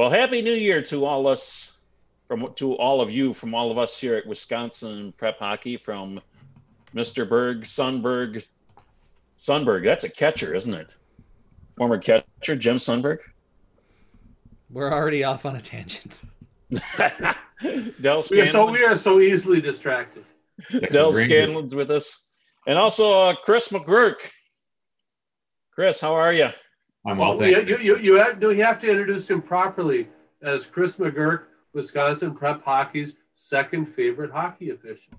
Well, happy New Year to all us from to all of you from all of us here at Wisconsin Prep Hockey from Mr. Berg, Sunberg, Sunberg. That's a catcher, isn't it? Former catcher Jim Sundberg. We're already off on a tangent. Del We are so we are so easily distracted. Del Scanlon's with us, and also uh, Chris McGurk. Chris, how are you? I'm well, Well, you, thank you. you, you, you, have, no, you have to introduce him properly as Chris McGurk, Wisconsin Prep Hockey's second favorite hockey official.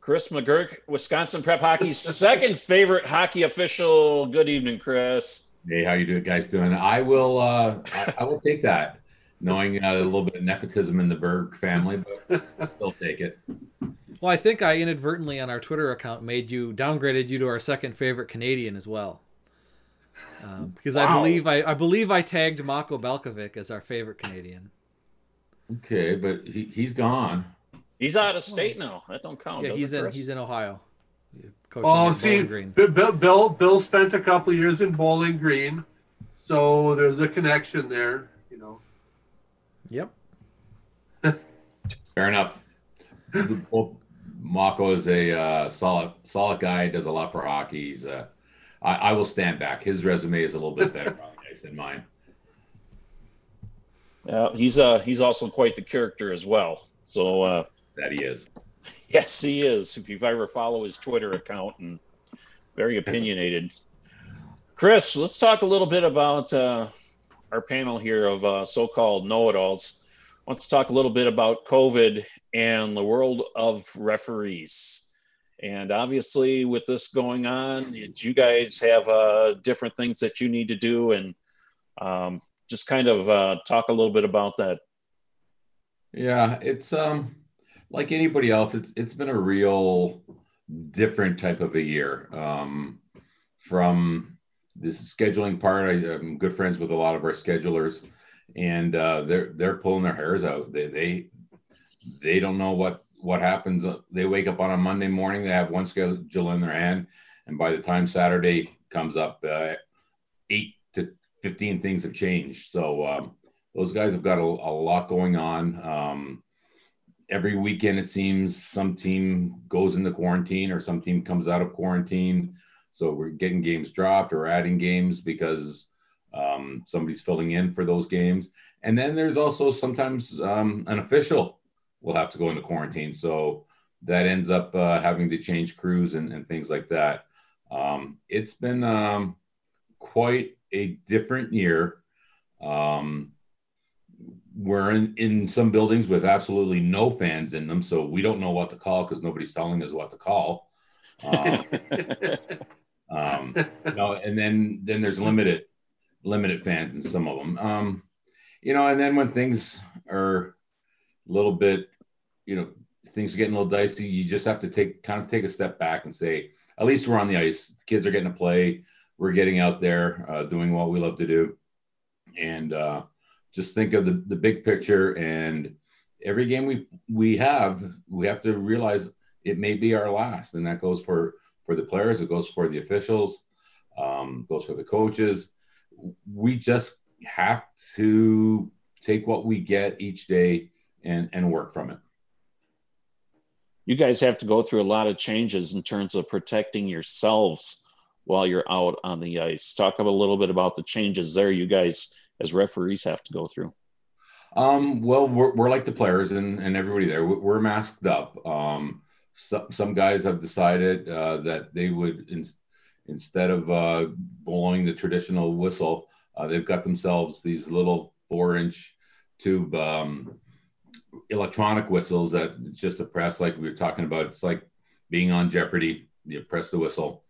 Chris McGurk, Wisconsin Prep Hockey's second favorite hockey official. Good evening, Chris. Hey, how you doing, guys? Doing? I will. Uh, I, I will take that, knowing uh, a little bit of nepotism in the Berg family, but I'll still take it. Well, I think I inadvertently on our Twitter account made you downgraded you to our second favorite Canadian as well. Um, because I believe I, I believe I tagged Mako Belkovic as our favorite Canadian. Okay, but he, he's gone. He's out of state now. That don't count. yeah, he's it, in Chris? he's in Ohio. Coaching Oh, at see, Green. Bill, Bill, Bill, Bill spent a couple years in Bowling Green, so there's a connection there. You know, Yep. Fair enough. well, Mako is a uh, solid, solid guy. Does a lot for hockey. He's uh, I, I will stand back. His resume is a little bit better on the ice than mine. Yeah, he's uh he's also quite the character as well. So uh That he is. yes, he is. If you've ever follow his Twitter account and very opinionated. Chris, let's talk a little bit about uh, our panel here of uh, so-called know-it-alls. Let's talk a little bit about COVID and the world of referees. And obviously, with this going on, you guys have uh, different things that you need to do, and um, just kind of uh, talk a little bit about that. Yeah, it's um like anybody else. It's it's been a real different type of a year. Um, from this scheduling part, I, I'm good friends with a lot of our schedulers, and uh, they're they're pulling their hairs out. They they they don't know what what happens. They wake up on a Monday morning, they have one schedule in their hand, and by the time Saturday comes up, uh, eight to fifteen things have changed. So. Um, those guys have got a, a lot going on. Um, every weekend, it seems some team goes into quarantine or some team comes out of quarantine. So we're getting games dropped or adding games because um, somebody's filling in for those games. And then there's also sometimes um, an official will have to go into quarantine. So that ends up uh, having to change crews and, and things like that. Um, it's been um, quite a different year. Um, we're in, in some buildings with absolutely no fans in them, so we don't know what to call because nobody's telling us what to call. Um, um, no, and then then there's limited limited fans in some of them. Um, you know, and then when things are little bit, you know, things are getting a little dicey, you just have to take kind of take a step back and say, at least we're on the ice. The kids are getting to play. We're getting out there, uh, doing what we love to do, and uh, just think of the, the big picture. And every game we we have, we have to realize it may be our last, and that goes for for the players. It goes for the officials. Um, goes for the coaches. We just have to take what we get each day and and work from it. you guys have to go through a lot of changes in terms of protecting yourselves while you're out on the ice. Talk a little bit about the changes there you guys as referees have to go through. Um, well, we're, we're like the players and, and everybody there. We're masked up. Um, some, some guys have decided uh, that they would, in, instead of uh, blowing the traditional whistle, uh, they've got themselves these little four inch tube um, electronic whistles that it's just a press, like we were talking about. It's like being on Jeopardy. You press the whistle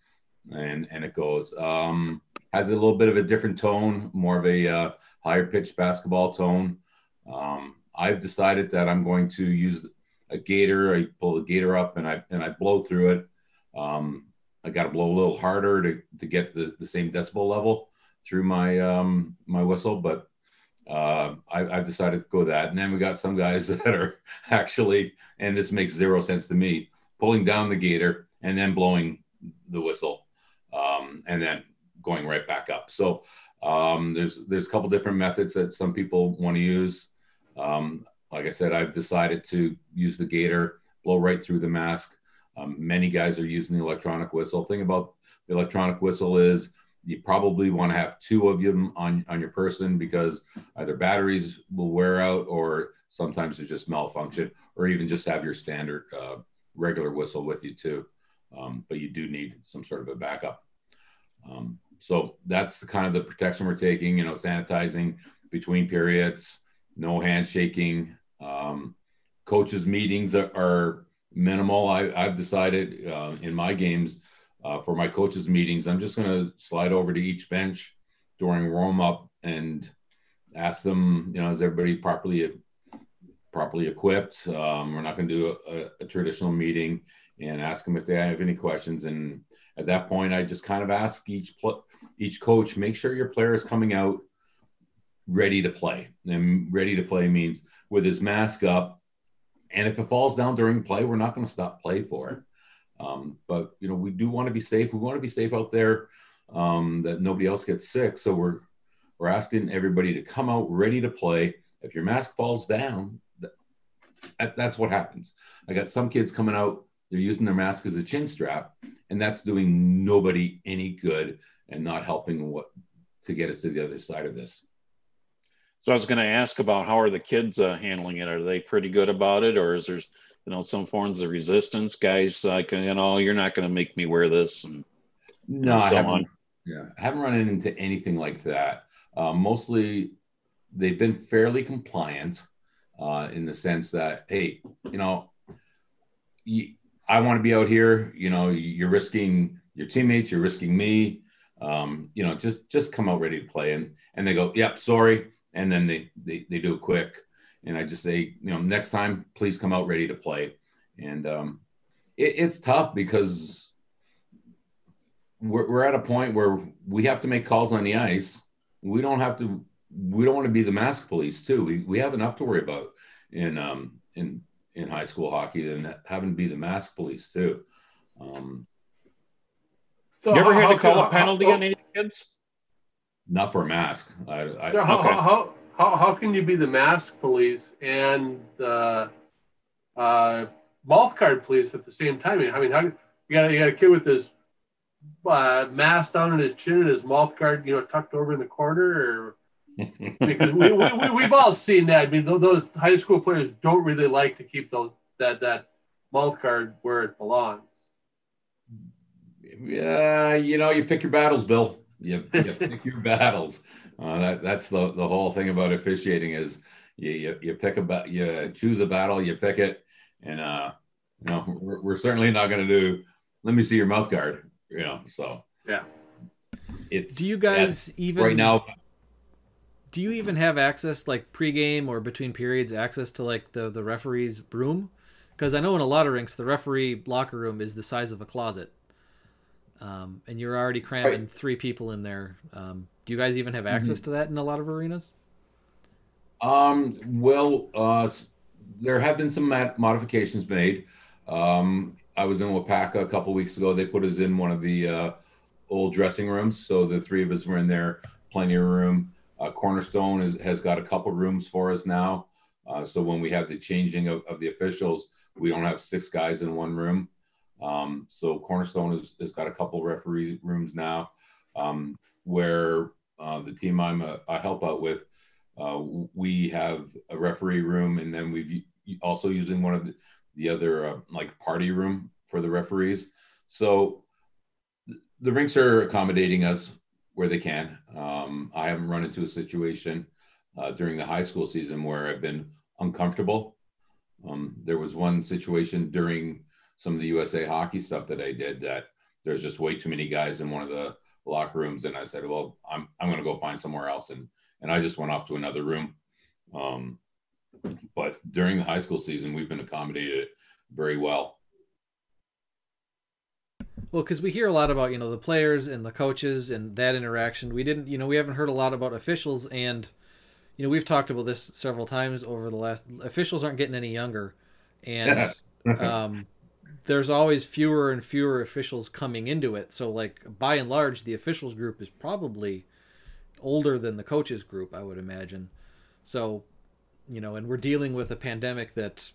and, and it goes. Um, has a little bit of a different tone, more of a uh, higher pitched basketball tone. Um, I've decided that I'm going to use a gator. I pull the gator up and I and I blow through it. Um, I got to blow a little harder to, to get the, the same decibel level through my um, my whistle, but uh, I, I've decided to go that. And then we got some guys that are actually, and this makes zero sense to me, pulling down the gator and then blowing the whistle, um, and then going right back up. So Um, there's there's a couple different methods that some people want to use. Um, like I said, I've decided to use the gator, blow right through the mask. Um, many guys are using the electronic whistle. Thing about the electronic whistle is you probably want to have two of them on on your person because either batteries will wear out or sometimes it just malfunction, or even just have your standard uh, regular whistle with you too. Um, but you do need some sort of a backup. Um, so that's the kind of the protection we're taking. You know, sanitizing between periods, no handshaking. Um, coaches meetings are, are minimal. I, have decided uh, in my games uh, for my coaches meetings, I'm just going to slide over to each bench during warm up and ask them, you know, is everybody properly properly equipped? Um, we're not going to do a, a, traditional meeting and ask them if they have any questions. And at that point, I just kind of ask each pl- each coach, make sure your player is coming out ready to play. And ready to play means with his mask up. And if it falls down during play, we're not going to stop play for it. Um, but you know, we do want to be safe. We want to be safe out there um, that nobody else gets sick. So we're we're asking everybody to come out ready to play. If your mask falls down, that, that's what happens. I got some kids coming out. They're using their mask as a chin strap, and that's doing nobody any good and not helping what to get us to the other side of this. So I was going to ask about how are the kids uh, handling it? Are they pretty good about it, or is there, you know, some forms of resistance? Guys like, you know, you're not going to make me wear this, and no, and so I haven't, on. Yeah, I haven't run into anything like that. Uh, mostly, they've been fairly compliant uh, in the sense that, hey, you know, you, I want to be out here. You know, you're risking your teammates, you're risking me. Um, you know, just just come out ready to play, and and they go, yep, sorry and then they, they, they do it quick. And I just say, you know, next time, please come out ready to play. And um, it, it's tough because we're, we're at a point where we have to make calls on the ice. We don't have to, we don't want to be the mask police too. We, we have enough to worry about in, um, in, in high school hockey than having to be the mask police too. Um, so you ever had to call a penalty how, on any kids? Not for a mask. I, I, so how, okay. how, how, how can you be the mask police and the uh, mouth guard police at the same time? I mean, how you got you got a kid with his uh, mask down on his chin and his mouth guard, you know, tucked over in the corner, or because we, we, we have all seen that. I mean, those, those high school players don't really like to keep those that that mouth guard where it belongs. Yeah, you know, you pick your battles, Bill. You, you pick your battles. Uh, that, that's the, the whole thing about officiating is you, you, you pick a ba- you choose a battle, you pick it, and uh, you know we're, we're certainly not going to do. Let me see your mouth guard. You know, so yeah. It's do you guys even right now? Do you even have access, like pregame or between periods, access to like the the referee's room? Because I know in a lot of rinks, the referee locker room is the size of a closet um, and you're already cramming right. three people in there. Um, do you guys even have access mm-hmm. to that in a lot of arenas? Um, well, uh, there have been some modifications made. Um, I was in Waupaca a couple weeks ago. They put us in one of the uh, old dressing rooms, so the three of us were in there, plenty of room. Uh, Cornerstone is, has got a couple rooms for us now. Uh, so when we have the changing of, of the officials, we don't have six guys in one room. Um, so Cornerstone has, has got a couple referee rooms now um, where uh, the team I'm a, I help out with, uh, we have a referee room, and then we've also using one of the, the other uh, like party room for the referees. So the rinks are accommodating us where they can. Um, I haven't run into a situation uh, during the high school season where I've been uncomfortable. Um, there was one situation during some of the USA hockey stuff that I did that there's just way too many guys in one of the locker rooms. And I said, well, I'm, I'm going to go find somewhere else. And, and I just went off to another room. Um, but during the high school season, we've been accommodated very well. Well, because we hear a lot about you know the players and the coaches and that interaction. We didn't, you know, we haven't heard a lot about officials, and you know we've talked about this several times over the last. Officials aren't getting any younger, and um, there's always fewer and fewer officials coming into it. So like by and large, the officials group is probably older than the coaches group, I would imagine. So, you know, and we're dealing with a pandemic that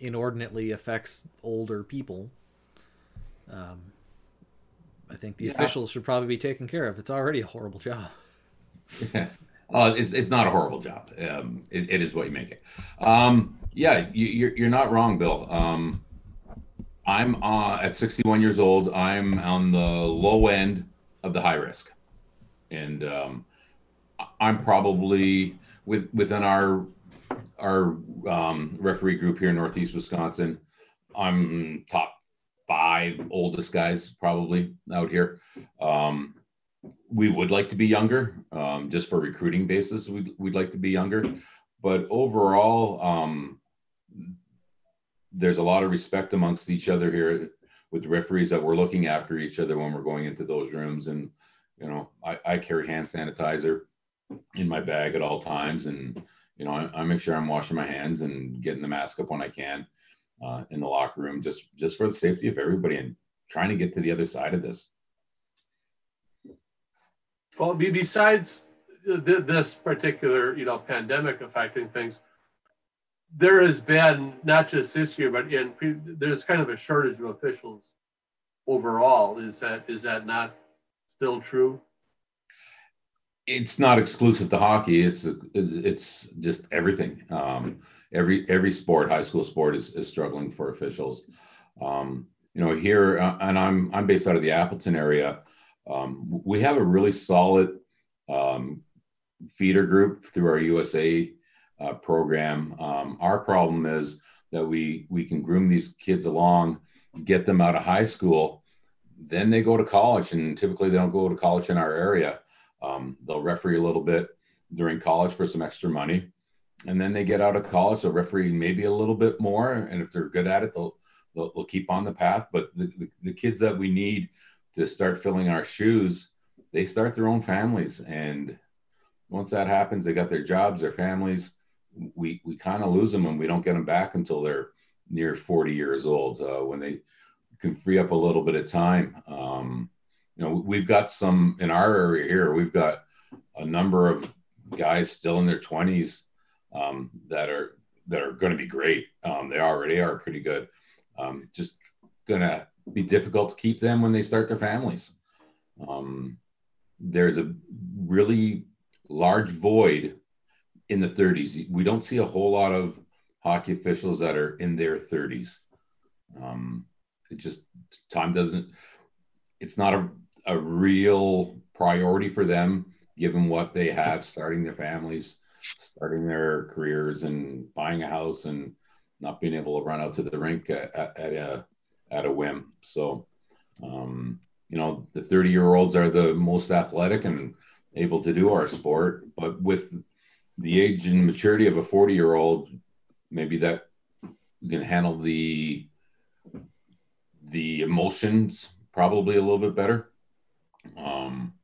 inordinately affects older people. Um, I think the yeah. officials should probably be taken care of. It's already a horrible job. Yeah. Uh, it's, it's not a horrible job. Um, it, it is what you make it. Um, yeah, you, are you're, you're not wrong, Bill. Um, I'm uh, at 61 years old. I'm on the low end of the high risk, and um, I'm probably with within our our um, referee group here in Northeast Wisconsin. I'm top five oldest guys probably out here. Um, we would like to be younger, um, just for recruiting basis. We'd, we'd like to be younger, but overall, um, there's a lot of respect amongst each other here with the referees that we're looking after each other when we're going into those rooms. And, you know, I, I carry hand sanitizer in my bag at all times. And, you know, I, I, make sure I'm washing my hands and getting the mask up when I can uh, in the locker room, just, just for the safety of everybody and trying to get to the other side of this. Well, besides this particular, you know, pandemic affecting things, there has been not just this year, but in there's kind of a shortage of officials overall. Is that is that not still true? It's not exclusive to hockey. It's it's just everything. Um, every every sport, high school sport, is, is struggling for officials. Um, you know, here, uh, and I'm I'm based out of the Appleton area. Um, we have a really solid um, feeder group through our USA uh, program. Um, our problem is that we we can groom these kids along, get them out of high school, then they go to college, and typically they don't go to college in our area. Um, they'll referee a little bit during college for some extra money, and then they get out of college. They'll referee maybe a little bit more, and if they're good at it, they'll they'll, they'll keep on the path. But the, the, the kids that we need to start filling our shoes, they start their own families. And once that happens, they got their jobs, their families. We, we kind of lose them and we don't get them back until they're near 40 years old uh, when they can free up a little bit of time. Um, you know, we've got some in our area here, we've got a number of guys still in their 20s um, that are that are going to be great. Um, they already are pretty good. Um, just going to be difficult to keep them when they start their families. Um, there's a really large void in the 30s. We don't see a whole lot of hockey officials that are in their 30s. Um, it just time doesn't. It's not a a real priority for them, given what they have, starting their families, starting their careers, and buying a house, and not being able to run out to the rink at, at a at a whim. So, um, you know, the 30 year olds are the most athletic and able to do our sport, but with the age and maturity of a 40 year old, maybe that can handle the the emotions probably a little bit better. Um,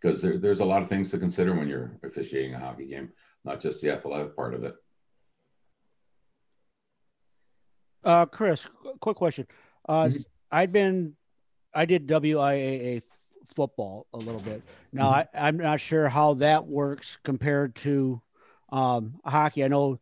because there, there's a lot of things to consider when you're officiating a hockey game, not just the athletic part of it. Uh, Chris, quick question. Uh, mm-hmm. I'd been, I did WIAA football a little bit. Now mm-hmm. I, am not sure how that works compared to um, hockey. I know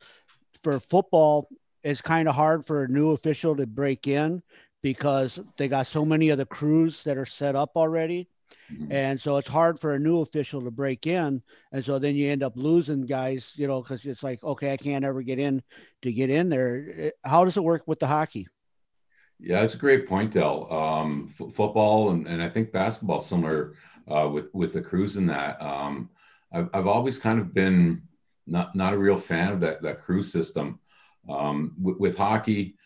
for football, it's kind of hard for a new official to break in because they got so many of the crews that are set up already. Mm-hmm. And so it's hard for a new official to break in. And so then you end up losing guys, you know, because it's like, okay, I can't ever get in to get in there. How does it work with the hockey? Yeah, that's a great point, Del. Um, f- football and, and I think basketball similar uh, with with the crews in that. Um, I've, I've always kind of been not not a real fan of that that crew system. Um, with, with, hockey,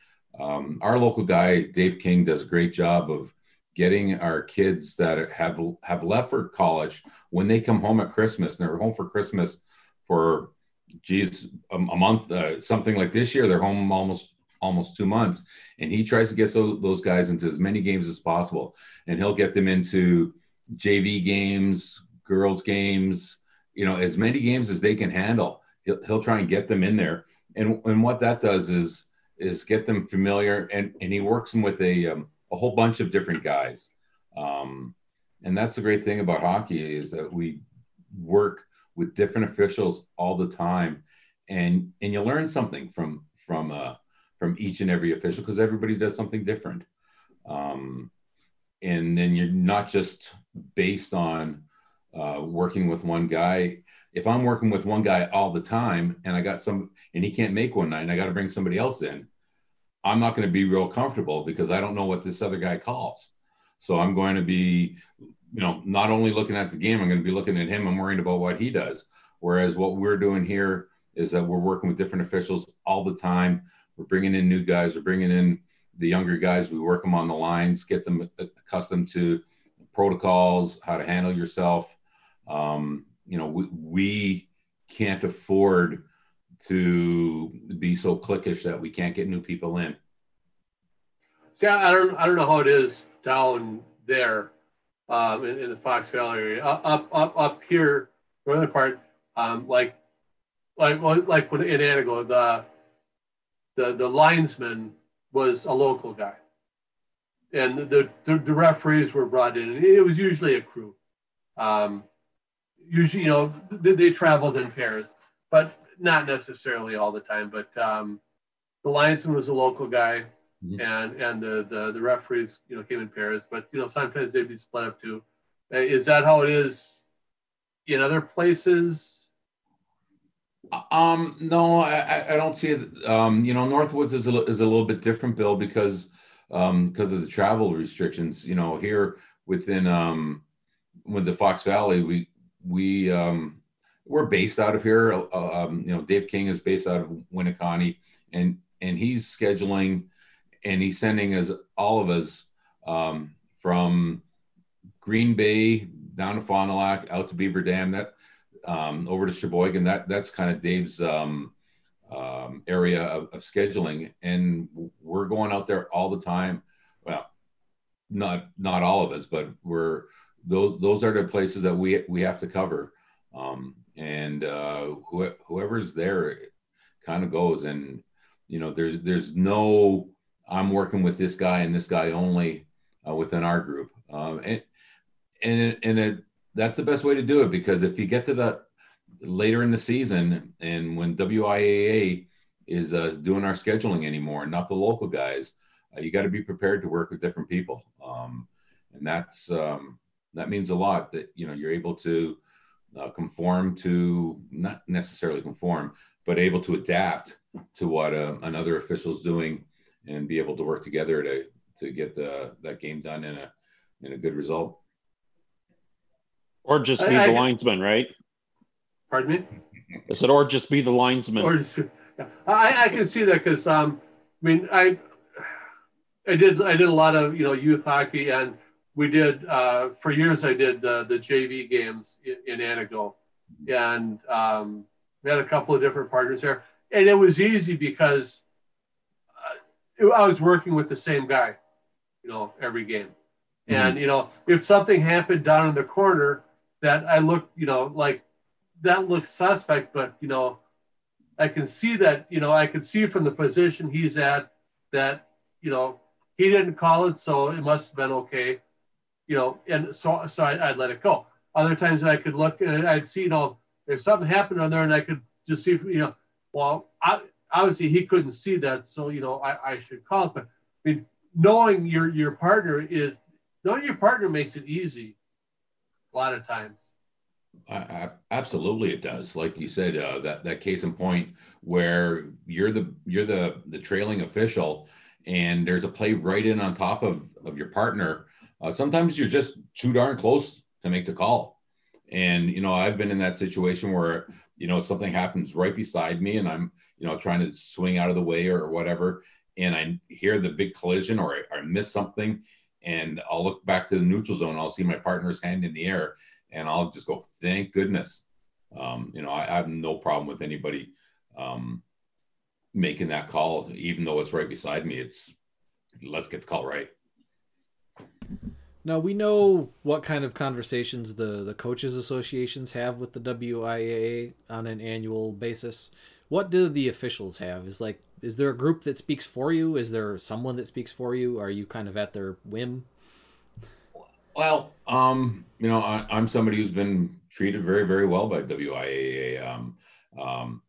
um, our local guy Dave King does a great job of getting our kids that have have left for college when they come home at Christmas and they're home for Christmas for geez a, a month uh, something like this year they're home almost almost two months, and he tries to get so, those guys into as many games as possible, and he'll get them into JV games, girls games, you know, as many games as they can handle. He'll, he'll try and get them in there, and and what that does is is get them familiar, and and he works them with a um, a whole bunch of different guys. Um, and that's the great thing about hockey is that we work with different officials all the time, and and you learn something from from uh, from each and every official because everybody does something different. Um, and then you're not just based on uh, working with one guy. If I'm working with one guy all the time and I got some and he can't make one night and I got to bring somebody else in, I'm not going to be real comfortable because I don't know what this other guy calls. So I'm going to be, you know, not only looking at the game, I'm going to be looking at him and worrying about what he does. Whereas what we're doing here is that we're working with different officials all the time. We're bringing in new guys. We're bringing in the younger guys. We work them on the lines, get them accustomed to protocols, how to handle yourself. Um, you know, we, we can't afford to be so cliquish that we can't get new people in. See, I don't, I don't know how it is down there um, in, in, the Fox Valley area. Up, up, up here, northern part, um, like, like, like when in Antigo, the, the, the linesman was a local guy, and the, the, the referees were brought in, and it was usually a crew. Um, usually, you know, they, they traveled in pairs, but not necessarily all the time. But um, the linesman was a local guy, mm-hmm. and and the, the the referees, you know, came in pairs. But you know, sometimes they'd be split up too. Uh, is that how it is in other places? Um, no, I, I don't see it. Um, you know, Northwoods is a, is a little bit different, Bill, because um, because of the travel restrictions. You know, here within um, with the Fox Valley, we we um, we're based out of here. Uh, um, you know, Dave King is based out of Winneconne, and and he's scheduling, and he's sending us all of us um, from Green Bay down to Fond du Lac, out to Beaver Dam. That um, over to Sheboygan. That that's kind of Dave's um, um, area of, of, scheduling, and we're going out there all the time. Well, not not all of us, but we're those those are the places that we we have to cover, um, and uh, wh- whoever's there kind of goes. And you know, there's there's no I'm working with this guy and this guy only uh, within our group, um, and and and it that's the best way to do it because if you get to the later in the season and when WIAA is uh, doing our scheduling anymore, not the local guys, uh, you got to be prepared to work with different people, um, and that's um, that means a lot. That you know you're able to uh, conform to not necessarily conform, but able to adapt to what uh, another official's doing and be able to work together to to get the that game done in a in a good result. Or just be I, the I, linesman, right? Pardon me? I said, or just be the linesman. Or just, I, I can see that because um, I mean, I I did I did a lot of you know youth hockey, and we did uh, for years. I did uh, the JV games in, in Antigo, and um, we had a couple of different partners there, and it was easy because uh, I was working with the same guy, you know, every game, mm-hmm. and you know if something happened down in the corner that I looked, you know, like that looks suspect, but you know, I can see that, you know, I can see from the position he's at that, you know, he didn't call it, so it must have been okay, you know, and so so I, would let it go. Other times I could look and I'd see, you know, if something happened on there, and I could just see, you know, well, I, obviously he couldn't see that, so you know, I, I should call it. But I mean, knowing your your partner is knowing your partner makes it easy a lot of times. I, absolutely, it does. Like you said, uh, that that case in point where you're the you're the the trailing official, and there's a play right in on top of of your partner. Uh, sometimes you're just too darn close to make the call, and you know I've been in that situation where you know something happens right beside me, and I'm you know trying to swing out of the way or whatever, and I hear the big collision or I, I miss something, and I'll look back to the neutral zone. I'll see my partner's hand in the air, and I'll just go, "Thank goodness." Um, you know, I, I, have no problem with anybody um, making that call, even though it's right beside me. It's let's get the call right. Now we know what kind of conversations the the coaches associations have with the WIAA on an annual basis. What do the officials have? Is like is there a group that speaks for you? Is there someone that speaks for you? Are you kind of at their whim? Well, um, you know, I, am somebody who's been treated very, very well by WIAA. Um, um,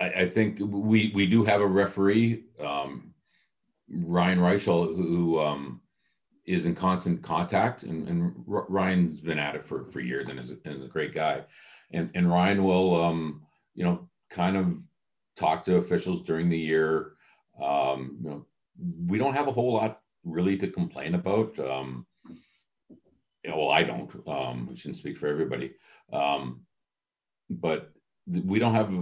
I, I, think we we do have a referee, um, Ryan Reichel, who um, is in constant contact, and, and Ryan's been at it for for years and is, is a great guy, and and Ryan will, um, you know, kind of talk to officials during the year. Um, you know, we don't have a whole lot really to complain about. Um, well, I don't. Um, I shouldn't speak for everybody, um, but we don't have.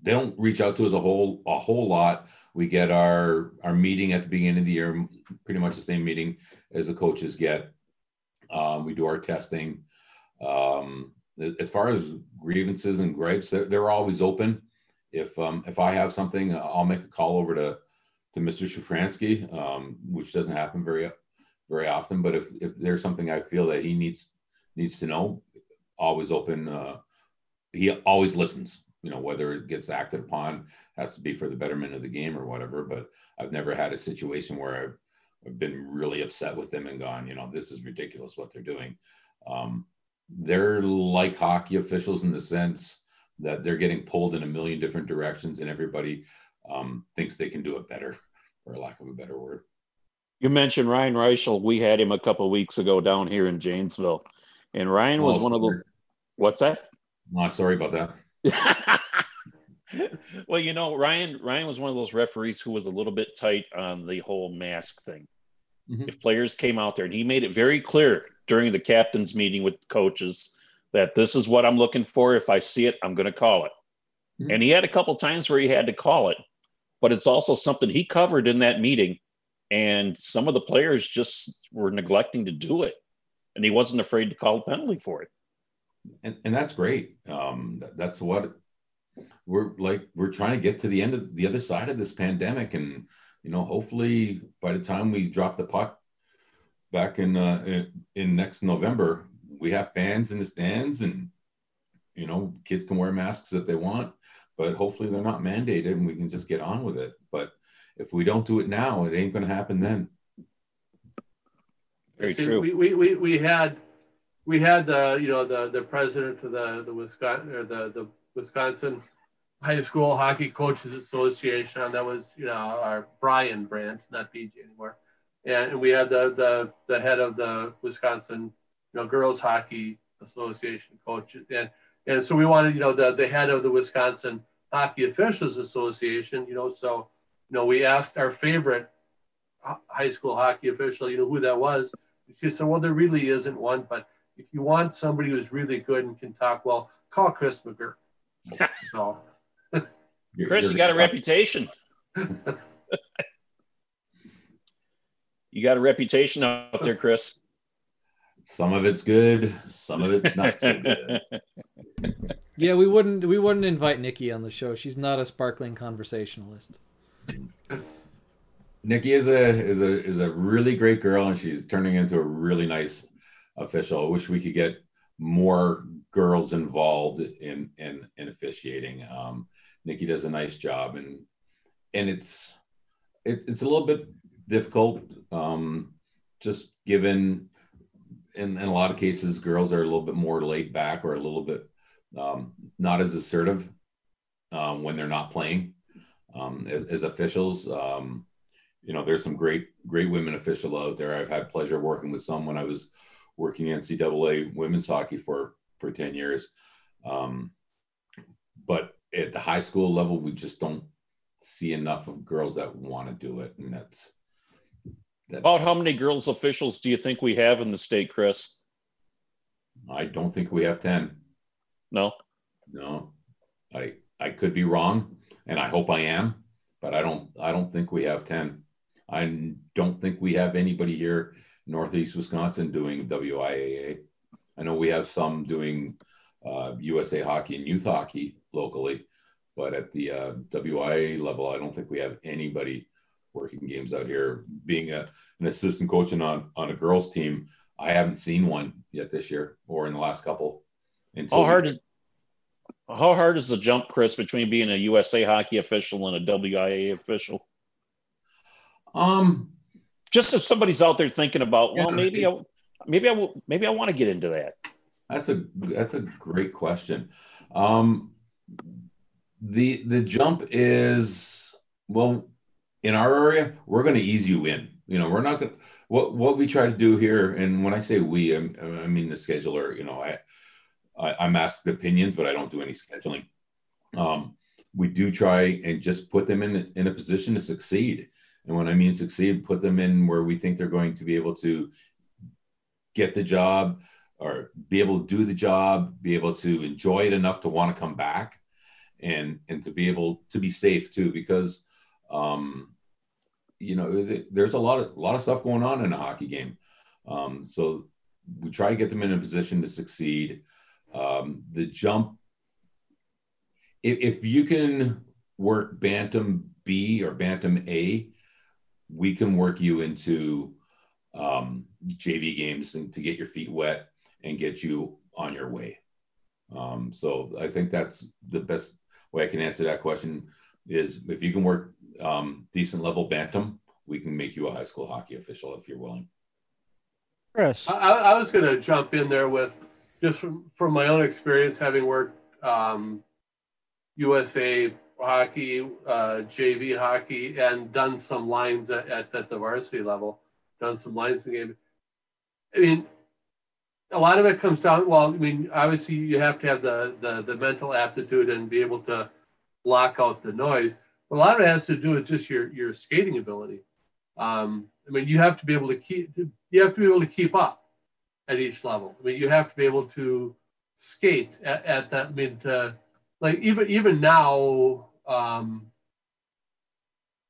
Uh, they don't reach out to us a whole a whole lot. We get our our meeting at the beginning of the year, pretty much the same meeting as the coaches get. Um, we do our testing. Um, as far as grievances and gripes, they're, they're always open. If um, if I have something, I'll make a call over to to Mr. Shafransky, um, which doesn't happen very very often. But if if there's something I feel that he needs needs to know, always open. Uh, he always listens. You know whether it gets acted upon has to be for the betterment of the game or whatever. But I've never had a situation where I've, I've been really upset with them and gone, you know, this is ridiculous what they're doing. Um, they're like hockey officials in the sense that they're getting pulled in a million different directions and everybody um, thinks they can do it better, for lack of a better word. You mentioned Ryan Reichel. We had him a couple weeks ago down here in Janesville, and Ryan was oh, one of the. What's that? Oh, sorry about that. well, you know, Ryan Ryan was one of those referees who was a little bit tight on the whole mask thing. Mm-hmm. If players came out there, and he made it very clear during the captain's meeting with coaches that this is what I'm looking for. If I see it, I'm going to call it. Mm-hmm. And he had a couple times where he had to call it, but it's also something he covered in that meeting and some of the players just were neglecting to do it and he wasn't afraid to call a penalty for it and, and that's great um, that's what we're like we're trying to get to the end of the other side of this pandemic and you know hopefully by the time we drop the puck back in uh, in, in next november we have fans in the stands and you know kids can wear masks if they want but hopefully they're not mandated and we can just get on with it but if we don't do it now, it ain't going to happen then. Very See, true. We, we, we, we had we had the you know the the president of the the Wisconsin or the the Wisconsin High School Hockey Coaches Association. That was you know our Brian Brandt, not BJ anymore. And we had the the the head of the Wisconsin you know girls hockey association coaches and and so we wanted you know the the head of the Wisconsin Hockey Officials Association you know so you know, we asked our favorite high school hockey official, you know, who that was. She said, well, there really isn't one, but if you want somebody who's really good and can talk well, call Chris McGurk. So. Chris, you got a reputation. you got a reputation out there, Chris. Some of it's good, some of it's not so good. yeah, we wouldn't we wouldn't invite Nikki on the show. She's not a sparkling conversationalist. Nikki is a is a is a really great girl, and she's turning into a really nice official. I wish we could get more girls involved in in in officiating. Um, Nikki does a nice job, and and it's it, it's a little bit difficult, um, just given in, in a lot of cases, girls are a little bit more laid back or a little bit um, not as assertive um, when they're not playing um, as, as, officials. Um, you know, there's some great, great women official out there. I've had pleasure working with some when I was working NCAA women's hockey for for 10 years. Um, but at the high school level, we just don't see enough of girls that want to do it, and that's, that's about how many girls officials do you think we have in the state, Chris? I don't think we have 10. No. No. I I could be wrong and I hope I am, but I don't I don't think we have 10. I don't think we have anybody here Northeast Wisconsin doing WIAA. I know we have some doing uh, USA hockey and youth hockey locally, but at the uh, WIA level, I don't think we have anybody working games out here. Being a, an assistant coach on on a girls team, I haven't seen one yet this year or in the last couple. How hard is how hard is the jump, Chris, between being a USA hockey official and a WIA official? Um, just if somebody's out there thinking about, well, maybe I, maybe I will, maybe I want to get into that. That's a that's a great question. Um, the the jump is well in our area. We're going to ease you in. You know, we're not going. What what we try to do here, and when I say we, I, I mean the scheduler. You know, I, I I'm asked opinions, but I don't do any scheduling. Um, we do try and just put them in in a position to succeed. And when I mean succeed, put them in where we think they're going to be able to get the job or be able to do the job, be able to enjoy it enough to want to come back, and and to be able to be safe too, because um, you know th- there's a lot of a lot of stuff going on in a hockey game. Um, so we try to get them in a position to succeed. Um, the jump, if, if you can work bantam B or bantam A, we can work you into um, JV games and to get your feet wet and get you on your way. Um, so I think that's the best way I can answer that question is if you can work um, decent level bantam, we can make you a high school hockey official if you're willing. Chris. I, I was going to jump in there with just from, from my own experience, having worked um, USA hockey, uh, JV hockey, and done some lines at, at, at the varsity level, done some lines in game. I mean, a lot of it comes down. Well, I mean, obviously you have to have the, the the mental aptitude and be able to block out the noise. But a lot of it has to do with just your your skating ability. Um, I mean, you have to be able to keep you have to be able to keep up at each level. I mean, you have to be able to skate at, at that. I mean, to, like even even now. Um,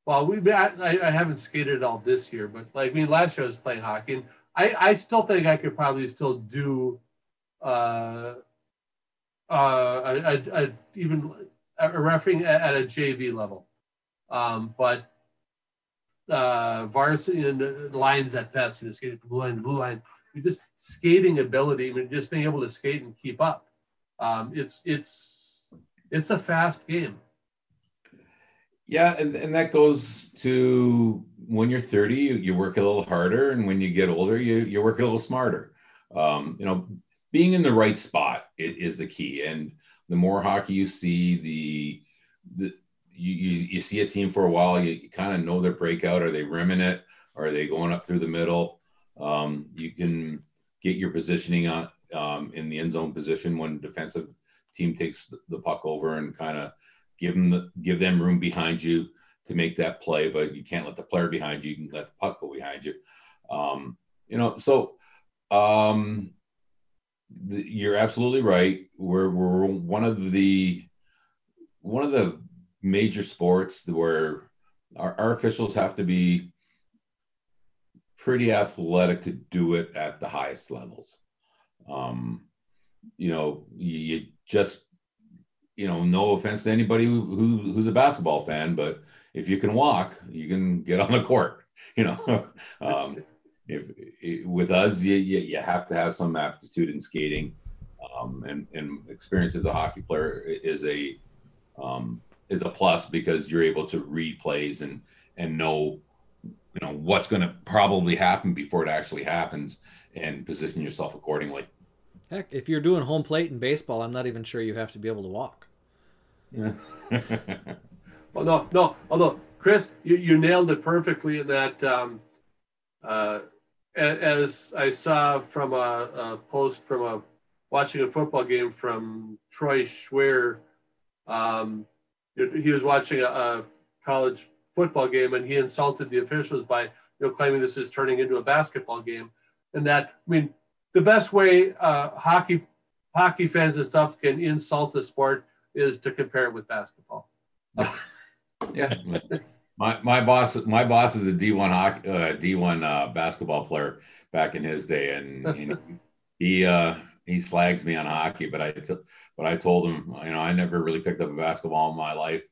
well, we I, I haven't skated all this year, but like I mean, last year I was playing hockey, and I I still think I could probably still do uh uh a, a, a even a refereeing at, at a JV level, um, but uh varsity and lines at best, you know, skating from blue line to blue line, you just skating ability, I mean, just being able to skate and keep up. Um, it's it's it's a fast game. Yeah, and, and that goes to when you're 30, you, you work a little harder, and when you get older, you you work a little smarter. Um, you know, being in the right spot is, the key, and the more hockey you see, the the you, you, see a team for a while, you, you kind of know their breakout. Are they rimming it? Are they going up through the middle? Um, you can get your positioning on um, in the end zone position when defensive team takes the puck over and kind of give them the, give them room behind you to make that play, but you can't let the player behind you. You can let the puck go behind you. Um, you know, so um, the, you're absolutely right. We're we're one of the one of the major sports where our, our officials have to be pretty athletic to do it at the highest levels. Um, you know, you, you just you know, no offense to anybody who, who, who's a basketball fan, but if you can walk, you can get on the court. You know, um, if, if, with us, you, you, you have to have some aptitude in skating, um, and and experience as a hockey player is a um, is a plus because you're able to read plays and and know you know what's going to probably happen before it actually happens and position yourself accordingly. Heck, if you're doing home plate in baseball, I'm not even sure you have to be able to walk. Well, no, no. Although Chris, you, you nailed it perfectly in that. Um, uh, as I saw from a, a post from a watching a football game from Troy Schwer, um, he was watching a, a college football game and he insulted the officials by you know claiming this is turning into a basketball game, and that I mean the best way uh, hockey hockey fans and stuff can insult the sport is to compare it with basketball. yeah. My, my boss my boss is a D1 hockey, uh, D1 uh, basketball player back in his day and, and he uh, he slags me on hockey but I t- but I told him you know I never really picked up a basketball in my life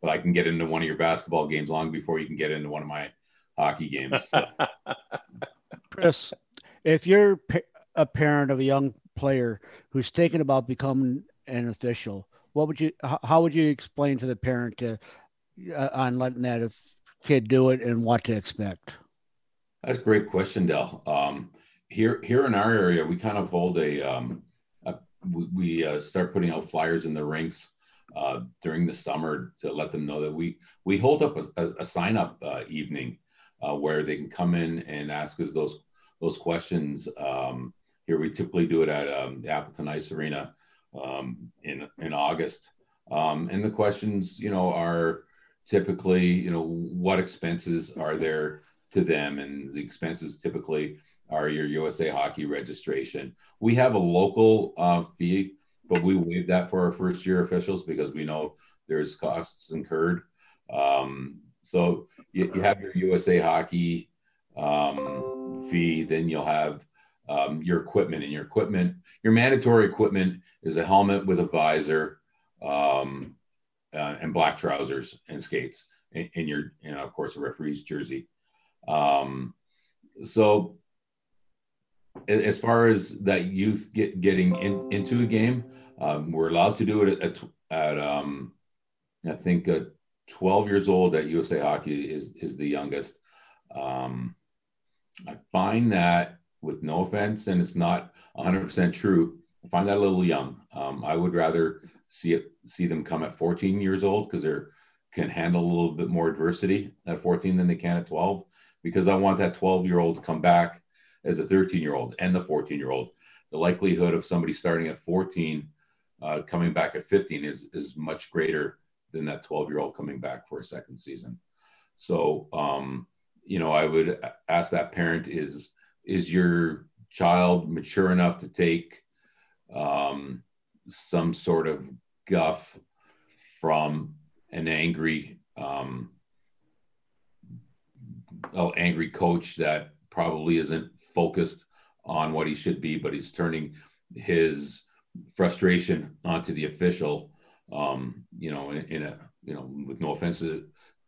but I can get into one of your basketball games long before you can get into one of my hockey games. So, Chris, if you're a parent of a young player who's thinking about becoming an official, what would you? How, would you explain to the parent to uh, on letting that kid do it and what to expect? That's a great question, Del. Um, here, here in our area, we kind of hold a, um, a we, uh, start putting out flyers in the rinks uh, during the summer to let them know that we we hold up a, a, a sign up uh, evening uh, where they can come in and ask us those those questions. Um, here we typically do it at um, the Appleton Ice Arena um, in in August, um, and the questions you know are typically you know what expenses are there to them, and the expenses typically are your USA Hockey registration. We have a local uh, fee, but we waive that for our first year officials because we know there's costs incurred. Um, so you, you, have your USA Hockey um, fee, then you'll have um, your equipment, and your equipment, your mandatory equipment is a helmet with a visor um, uh, and black trousers and skates, and, and your, and of course, a referee's jersey. Um, so as far as that youth get getting in, into a game, um, we're allowed to do it at, at um, I think uh, 12 years old at USA Hockey is is the youngest. Um, I find that, with no offense, and it's not 100% true, I find that a little young. Um, I would rather see it see them come at 14 years old because they can handle a little bit more adversity at 14 than they can at 12 because I want that 12 year old to come back as a 13 year old and the 14 year old. The likelihood of somebody starting at 14 uh, coming back at 15 is, is much greater than that 12 year old coming back for a second season. So, um, you know, I would ask that parent is, is your child mature enough to take um, some sort of guff from an angry um, oh, angry coach that probably isn't focused on what he should be, but he's turning his frustration onto the official. Um, you know, in, in, a you know, with no offense to,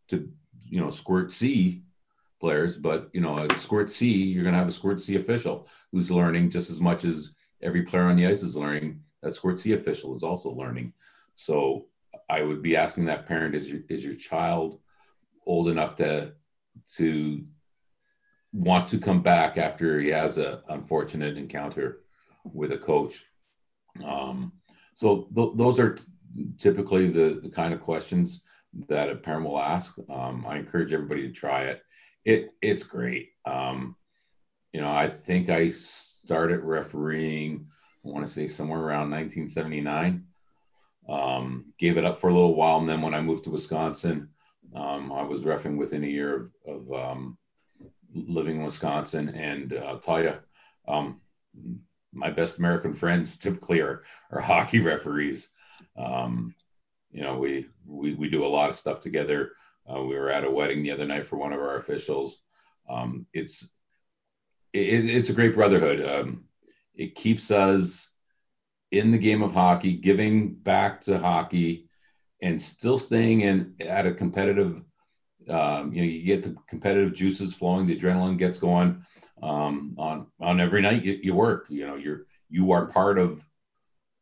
to you know squirt C players, but you know, a squirt C, you're going to have a squirt C official who's learning just as much as every player on the ice is learning. That squirt C official is also learning. So I would be asking that parent: Is your is your child old enough to to want to come back after he has an unfortunate encounter with a coach. Um, so th- those are t- typically the, the kind of questions that a parent will ask. Um, I encourage everybody to try it. It it's great. Um, you know, I think I started refereeing. I want to say somewhere around 1979. Um, gave it up for a little while, and then when I moved to Wisconsin, um, I was refing within a year of, of um, living in Wisconsin, and uh, I'll tell you, um, my best American friends typically are are hockey referees. Um, you know, we, we we do a lot of stuff together. Uh, we were at a wedding the other night for one of our officials. Um, it's it, it's a great brotherhood. Um, it keeps us in the game of hockey, giving back to hockey, and still staying in at a competitive um, you know, you get the competitive juices flowing, the adrenaline gets going. Um, on on every night you, you, work. You know, you're you are part of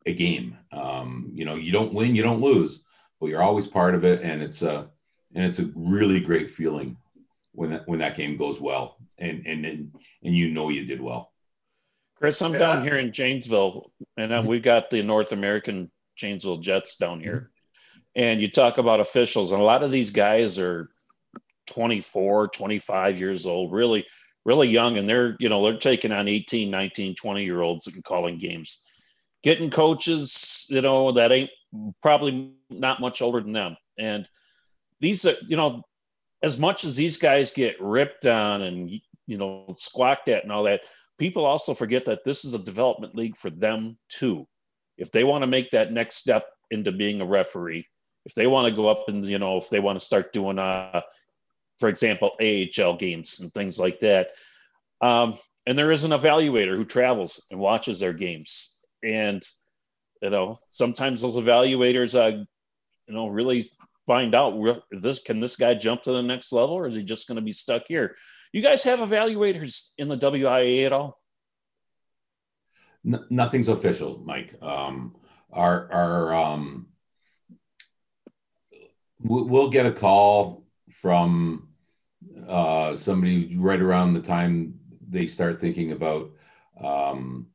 a game. Um, you know, you don't win, you don't lose, but you're always part of it, and it's a and it's a really great feeling when that when that game goes well, and and and, and you know you did well. Chris, I'm yeah. down here in Janesville, and we've got the North American Janesville Jets down here. And you talk about officials, and a lot of these guys are 24, 25 years old, really, really young. And they're, you know, they're taking on 18, 19, 20 year olds and calling games, getting coaches, you know, that ain't probably not much older than them. And these are, you know, as much as these guys get ripped on and, you know, squawked at and all that, people also forget that this is a development league for them too. If they want to make that next step into being a referee, if they want to go up and you know if they want to start doing uh for example, AHL games and things like that. Um, and there is an evaluator who travels and watches their games. And, you know, sometimes those evaluators, uh, you know, really find out this can this guy jump to the next level or is he just going to be stuck here? You guys have evaluators in the WIAA at all? Nothing's official, Mike. Um, our our um, we'll get a call from uh, somebody right around the time they start thinking about um,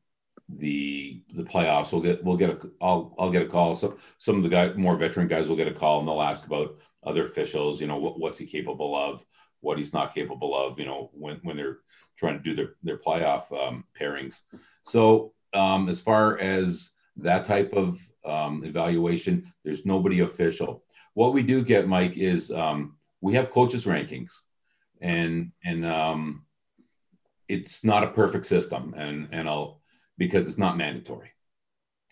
the the playoffs. We'll get we'll get a I'll I'll get a call. So some of the guys, more veteran guys, will get a call and they'll ask about other officials. You know, what, what's he capable of? What he's not capable of. You know, when when they're trying to do their their playoff um, pairings. So um, as far as that type of um, evaluation, there's nobody official. What we do get, Mike, is um, we have coaches rankings, and and um, it's not a perfect system, and and I'll because it's not mandatory.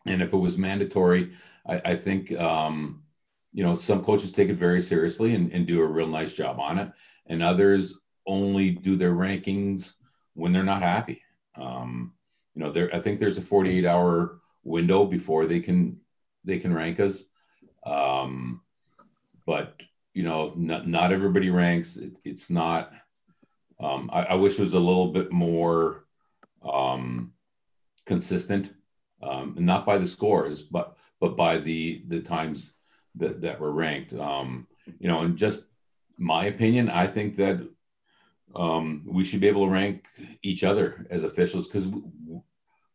And if it was mandatory, I, I think um, you know some coaches take it very seriously and, and do a real nice job on it, and others only do their rankings when they're not happy. Um, you know, there I think there's a 48 hour window before they can they can rank us. Um, but you know, not, not everybody ranks. It, it's not. Um, I, I, wish it was a little bit more um, consistent, um, not by the scores, but but by the the times that that were ranked. Um, you know, and just my opinion, I think that um, we should be able to rank each other as officials because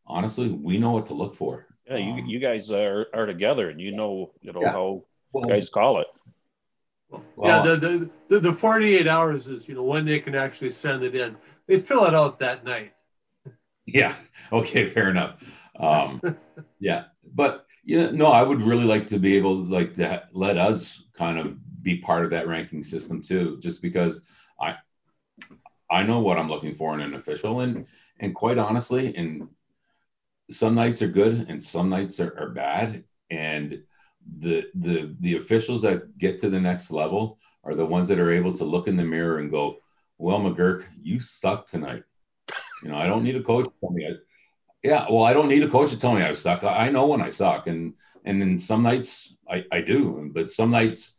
honestly, we know what to look for. Yeah, you, um, you guys are, are together and you know you know yeah. how well, guys call it. Well, yeah, the, the the 48 hours is you know when they can actually send it in. They fill it out that night. Yeah. Okay. Fair enough. Um, yeah, but you know, no, I would really like to be able to like to let us kind of be part of that ranking system too, just because I I know what I'm looking for in an official, and and quite honestly, and some nights are good and some nights are, are bad, and the the the officials that get to the next level are the ones that are able to look in the mirror and go, "Well, McGurk, you suck tonight." You know, I don't need a coach to tell me. I, yeah, well, I don't need a coach to tell me I suck. I, I know when I suck, and and then some nights I, I do, but some nights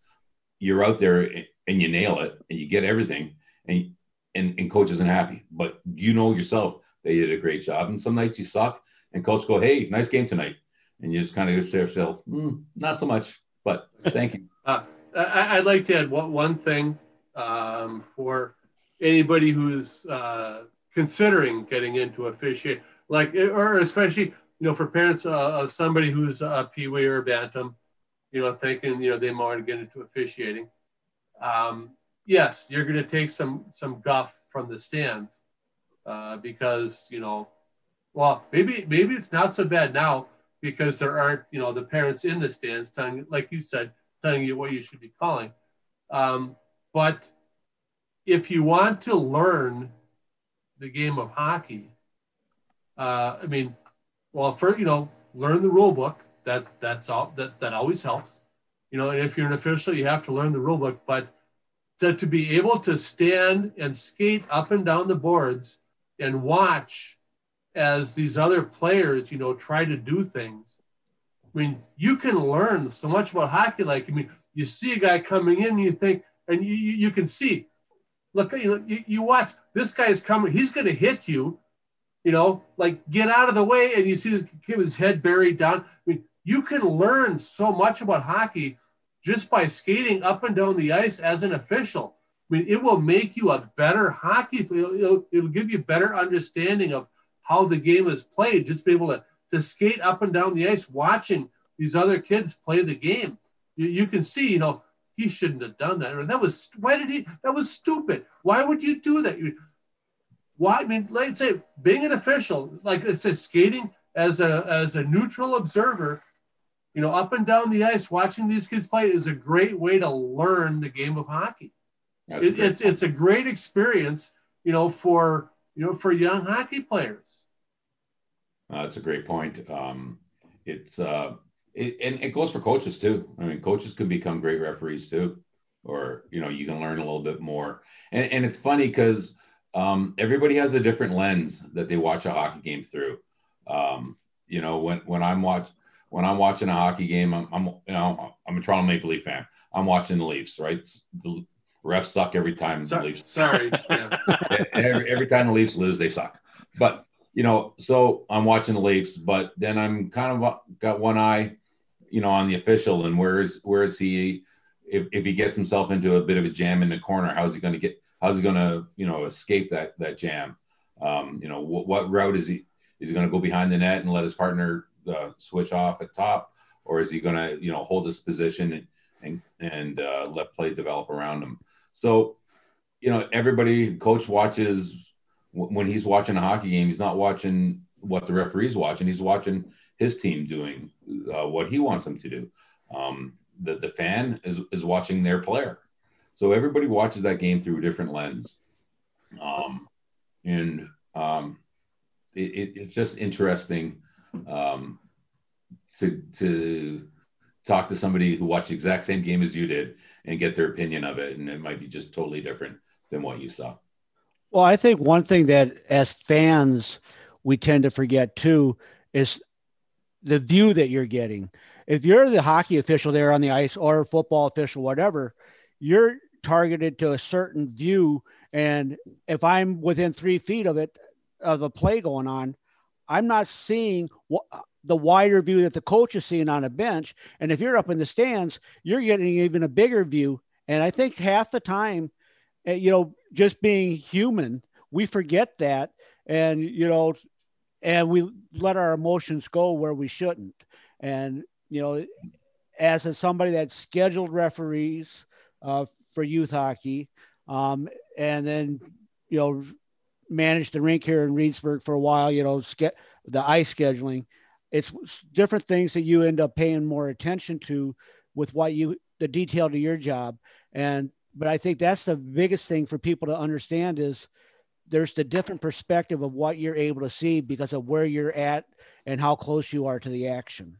you're out there and you nail it and you get everything, and and, and coach isn't happy, but you know yourself they did a great job. And some nights you suck, and coach go, "Hey, nice game tonight," and you just kind of say yourself, mm, "Not so much," but thank you. Uh, I, would like to add one, one thing um, for anybody who's uh, considering getting into officiating, like, or especially you know for parents uh, of somebody who's a peewee or a bantam, you know, thinking you know they might get into officiating. Um, yes, you're going to take some some guff from the stands uh, because you know, well, maybe maybe it's not so bad now because there aren't you know the parents in the stands telling, like you said, telling you what you should be calling. Um, but if you want to learn the game of hockey, uh, I mean, well, for you know, learn the rule book. That that's all. That that always helps. You know, and if you're an official, you have to learn the rule book. But to, to be able to stand and skate up and down the boards and watch as these other players, you know, try to do things. I mean, you can learn so much about hockey. Like, I mean, you see a guy coming in, and you think, and you, you can see, look, you know, you, you watch this guy is coming, he's going to hit you, you know, like get out of the way, and you see kid with his head buried down. I mean, you can learn so much about hockey just by skating up and down the ice as an official. I mean, it will make you a better hockey. It'll, it'll, it'll give you a better understanding of how the game is played. Just be able to, to skate up and down the ice, watching these other kids play the game. You, you can see, you know, he shouldn't have done that. Or that was why did he? That was stupid. Why would you do that? You, Why? I mean, like say, being an official, like I said, skating as a as a neutral observer you know, up and down the ice, watching these kids play is a great way to learn the game of hockey. It, it's it's a great experience, you know, for you know for young hockey players. Uh, that's a great point. Um, it's uh, it, and it goes for coaches too. I mean, coaches can become great referees too, or you know, you can learn a little bit more. And and it's funny because um, everybody has a different lens that they watch a hockey game through. Um, you know, when when I'm watch when I'm watching a hockey game, I'm, I'm, you know I'm a Toronto Maple Leaf fan. I'm watching the Leafs, right? The refs suck every time the Leafs. Sorry, every, every time the Leafs lose, they suck. But you know, so I'm watching the Leafs, but then I'm kind of got one eye, you know, on the official and where is where is he? If if he gets himself into a bit of a jam in the corner, how is he going to get? how's he going to you know escape that that jam? Um, you know, what, what route is he? Is he going to go behind the net and let his partner uh, switch off at top, or is he going to you know hold his position and and, and uh, let play develop around him? So, you know, everybody coach watches when he's watching a hockey game. He's not watching what the referee's watching. He's watching his team doing uh, what he wants them to do. Um, the the fan is is watching their player. So everybody watches that game through a different lens. Um, and um, it, it, it's just interesting um, to to talk to somebody who watched the exact same game as you did and get their opinion of it, and it might be just totally different than what you saw. Well, I think one thing that as fans we tend to forget too is the view that you're getting. If you're the hockey official there on the ice or football official, whatever, you're targeted to a certain view. And if I'm within three feet of it, of the play going on, I'm not seeing what the wider view that the coach is seeing on a bench. And if you're up in the stands, you're getting even a bigger view. And I think half the time, eh, you know, just being human, we forget that. And, you know, and we let our emotions go where we shouldn't. And, you know, as a, somebody that scheduled referees uh, for youth hockey, um, and then, you know, managed the rink here in Reedsburg for a while, you know, ske- the ice scheduling, it's different things that you end up paying more attention to with what you, the detail to your job. And, but I think that's the biggest thing for people to understand is there's the different perspective of what you're able to see because of where you're at and how close you are to the action.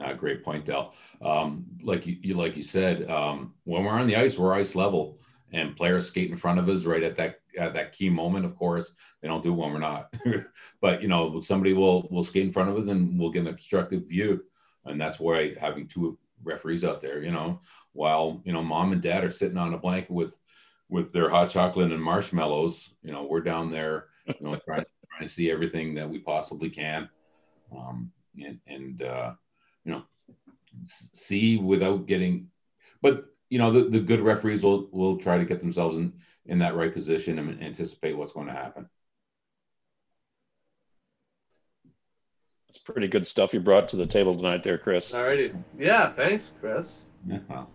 Uh, great point, Del. Um, like you, you, like you said, um, when we're on the ice, we're ice level, and players skate in front of us right at that at that key moment. Of course, they don't do when we're not, but you know, somebody will will skate in front of us, and we'll get an obstructive view, and that's why having two referees out there, you know, while you know mom and dad are sitting on a blanket with with their hot chocolate and marshmallows. You know, we're down there, you know, trying, trying to see everything that we possibly can, um, and and uh, you know, see without getting. But you know, the, the good referees will will try to get themselves in in that right position and anticipate what's going to happen. It's pretty good stuff you brought to the table tonight, there, Chris. All righty. Yeah, thanks, Chris. Yeah. Well,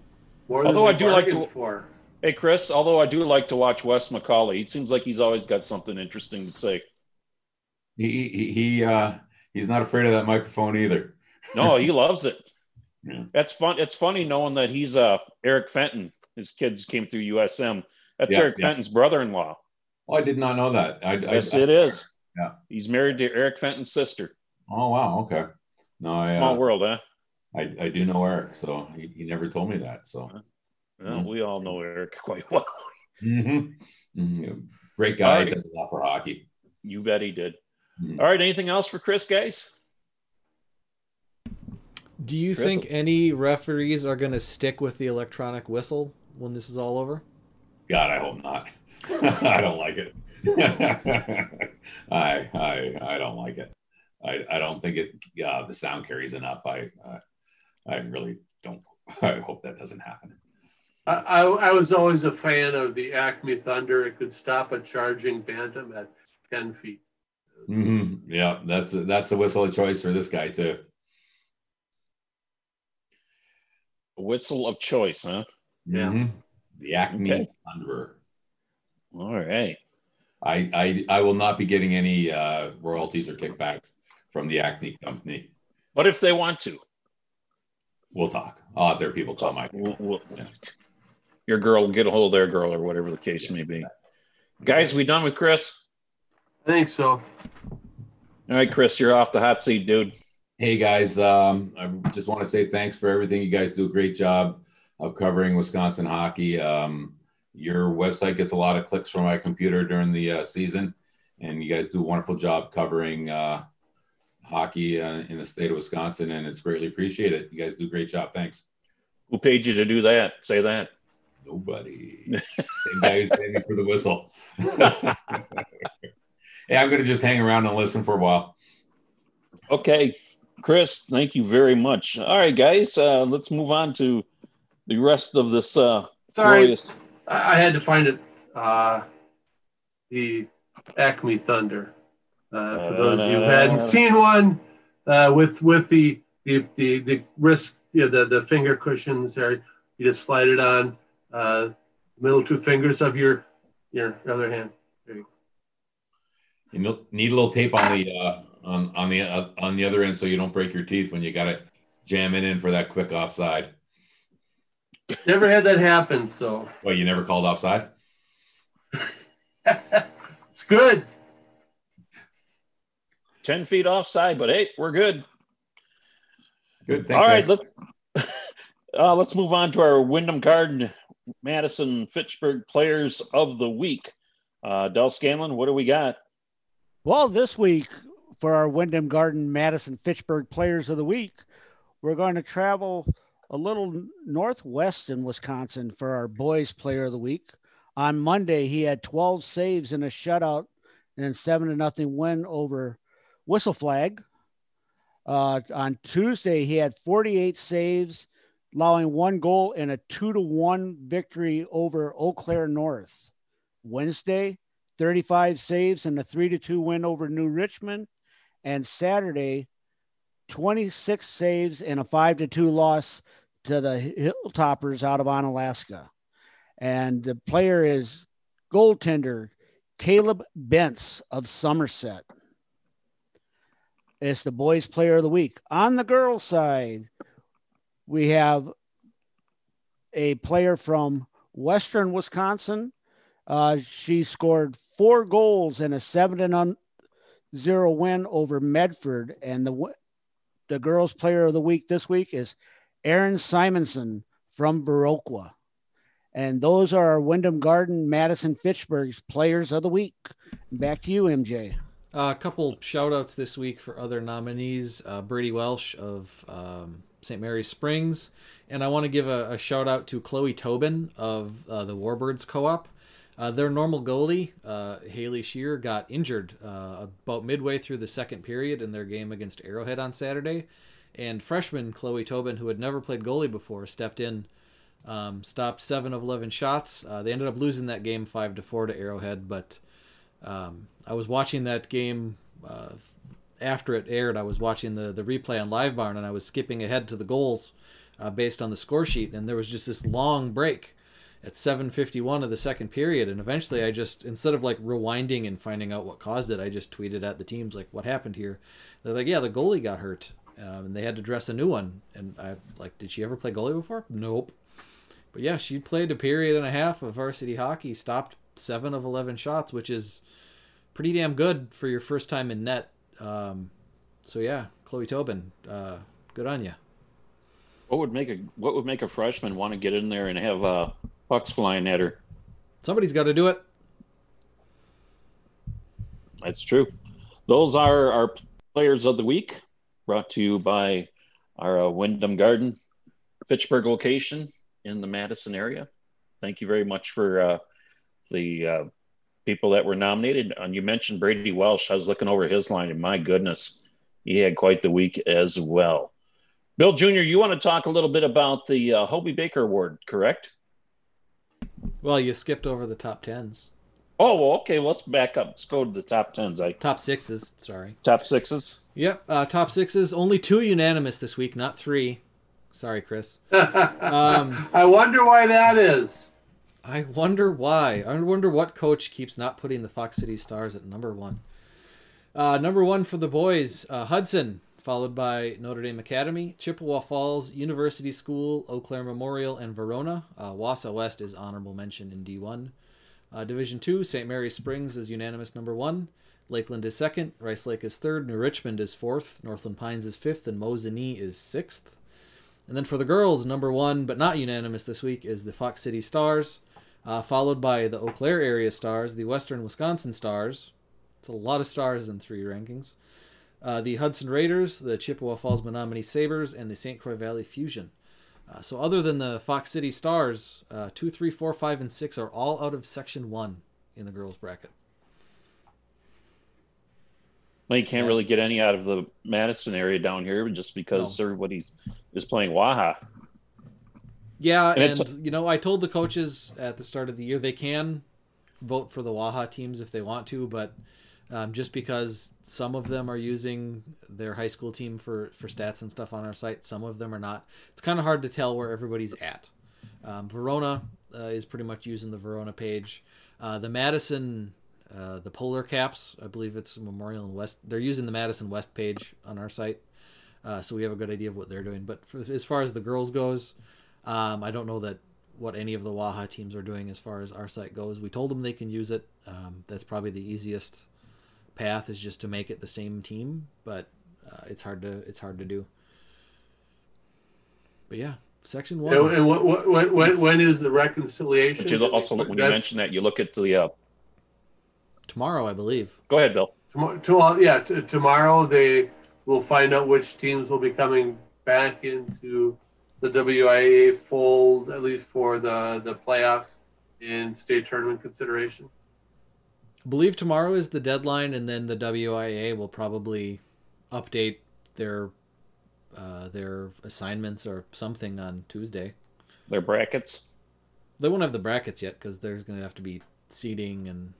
More Although than I do like to- for. Hey, Chris, although I do like to watch Wes McCauley, he seems like he's always got something interesting to say. he he, he uh, he's not afraid of that microphone either. No, he loves it. Yeah. That's fun. It's funny knowing that he's uh Eric Fenton. His kids came through USM. That's Yeah, Eric yeah. Fenton's brother-in-law. Oh, I did not know that. I, Yes, I, it is. Yeah. He's married to Eric Fenton's sister. Oh wow, okay. No, I, Small uh, world, huh? I I do know Eric, so he, he never told me that. So Well, Mhm. we all know Eric quite well. Mhm. Mhm. great guy, Alright. does a lot for hockey. You bet he did. Mhm. All right. Anything else for Chris, guys? Do you Chris? think any referees are going to stick with the electronic whistle when this is all over? God, I hope not. I don't like it. I I I don't like it. I I don't think it. Uh, the sound carries enough. I uh, I really don't. I hope that doesn't happen. I, I, I was always a fan of the Acme Thunder. It could stop a charging Bantam at 10 feet. hmm Yeah, that's a, that's the whistle of choice for this guy too. Whistle of choice, huh? Yeah. Mhm. The Acme Okay. Thunderer. All right. I, I I will not be getting any uh, royalties or kickbacks from the Acme company. What if they want to? We'll talk. I'll have their people call my. We'll- we'll- your girl will get a hold of their girl or whatever the case may be. Guys, we done with Chris? I think so. All right, Chris, you're off the hot seat, dude. Hey guys, um, I just want to say thanks for everything. You guys do a great job of covering Wisconsin hockey. Um, your website gets a lot of clicks from my computer during the uh, season, and you guys do a wonderful job covering uh, hockey uh, in the state of Wisconsin, and it's greatly appreciated. You guys do a great job. Thanks. Who paid you to do that? Say that. Nobody. Same guy who's paying for the whistle. yeah, I'm going to just hang around and listen for a while. Okay, Chris, thank you very much. All right, guys, uh, let's move on to the rest of this uh, Sorry, glorious. I, I had to find it uh, the Acme Thunder. Uh, for those of you who hadn't seen one, uh, with with the the the, the wrist, you know, the the finger cushions there, you just slide it on uh, middle two fingers of your your other hand. There you You need a little tape on the uh, on on the uh, on the other end so you don't break your teeth when you got to jam it in for that quick offside. Never had that happen, so Well, you never called offside. it's good. 10 feet offside, but hey, we're good. Good. Thanks, All right, guys. let, uh, let's move on to our Wyndham Garden Madison Fitchburg Players of the Week. Uh, Del Scanlon, what do we got? Well, this week for our Wyndham Garden Madison Fitchburg Players of the Week, we're going to travel a little northwest in Wisconsin for our boys Player of the Week. On Monday, he had 12 saves in a shutout and seven to nothing win over Whistle Flag. Uh, on Tuesday, he had 48 saves, allowing one goal and a two to one victory over Eau Claire North. Wednesday, 35 saves and a 3 to 2 win over New Richmond. And Saturday, 26 saves and a 5 to 2 loss to the Hilltoppers out of Onalaska. And the player is goaltender Caleb Bentz of Somerset. It's the boys player of the week. On the girls side, we have a player from Western Wisconsin, uh, she scored four goals in a seven to none zero win over Medford. And the the girls' player of the week this week is Aaron Simonson from Viroqua. And those are our Wyndham Garden, Madison Fitchburg's players of the week. Back to you, MJ. Uh, a couple shout outs this week for other nominees uh, Brady Welsh of um, St. Mary's Springs. And I want to give a, a shout out to Chloe Tobin of uh, the Warbirds Co op. Uh, their normal goalie, uh, Haley Shear, got injured uh, about midway through the second period in their game against Arrowhead on Saturday. And freshman Chloe Tobin, who had never played goalie before, stepped in, um, stopped seven of 11 shots. Uh, they ended up losing that game 5 to 4 to Arrowhead, but um, I was watching that game uh, after it aired. I was watching the, the replay on LiveBarn and I was skipping ahead to the goals uh, based on the score sheet. And there was just this long break at 7:51 of the second period, and eventually I just instead of like rewinding and finding out what caused it, I just tweeted at the teams like, "What happened here?" They're like, "Yeah, the goalie got hurt, um, and they had to dress a new one." And I like, "Did she ever play goalie before?" Nope. But yeah, she played a period and a half of varsity hockey, stopped seven of 11 shots, which is pretty damn good for your first time in net. Um, so yeah, Chloe Tobin, uh, good on you. What would make a what would make a freshman want to get in there and have uh, pucks flying at her? Somebody's got to do it. That's true. Those are our players of the week, brought to you by our uh, Wyndham Garden, Fitchburg location in the Madison area. Thank you very much for uh, the uh, people that were nominated. And you mentioned Brady Welsh. I was looking over his line, and my goodness, he had quite the week as well. Bill Jr., you want to talk a little bit about the uh, Hobey Baker Award, correct? Well, you skipped over the top tens, Oh, well, okay. Let's back up. Let's go to the top tens. I top sixes. Sorry. top sixes. Yep, uh, top sixes. Only two unanimous this week, not three. Sorry, Chris. Um, I wonder why that is. I wonder why. I wonder what coach keeps not putting the Fox City Stars at number one. Uh, number one for the boys, uh, Hudson, followed by Notre Dame Academy, Chippewa Falls, University School, Eau Claire Memorial, and Verona. Uh, West is honorable mention in D1. Uh, Division two, St. Mary Springs is unanimous number one. Lakeland is second. Rice Lake is third. New Richmond is fourth. Northland Pines is fifth, and Mosinee is sixth. And then for the girls, number one, but not unanimous this week, is the Fox City Stars, uh, followed by the Eau Claire area Stars, the Western Wisconsin Stars. It's a lot of stars in three rankings. Uh, the Hudson Raiders, the Chippewa Falls Menomonie Sabres, and the St. Croix Valley Fusion. Uh, so, other than the Fox City Stars, uh, two, three, four, five, and six are all out of Section One in the girls' bracket. Well, you can't really get any out of the Madison area down here just because everybody is playing Waha. Yeah, And and, you know, I told the coaches at the start of the year they can vote for the Waha teams if they want to, but um, just because some of them are using their high school team for for stats and stuff on our site, some of them are not. It's kind of hard to tell where everybody's at. Um, Verona uh, is pretty much using the Verona page. Uh, the Madison, uh, the Polar Caps, I believe it's Memorial and West. They're using the Madison West page on our site, uh, so we have a good idea of what they're doing. But for, as far as the girls goes, um, I don't know that what any of the Waha teams are doing as far as our site goes. We told them they can use it. Um, that's probably the easiest path is just to make it the same team, but uh, it's hard to it's hard to do. But yeah, section one. So, and what, what, what, when, when is the reconciliation? But you also, when you That's mention that, you look at the. Uh, Tomorrow, I believe. go ahead, Bill. tomorrow, tomorrow, yeah, t- tomorrow they will find out which teams will be coming back into the WIAA fold, at least for the, the playoffs in state tournament consideration. I believe tomorrow is the deadline, and then the WIAA will probably update their uh, their assignments or something on Tuesday. Their brackets. They won't have the brackets yet because there's going to have to be seating and.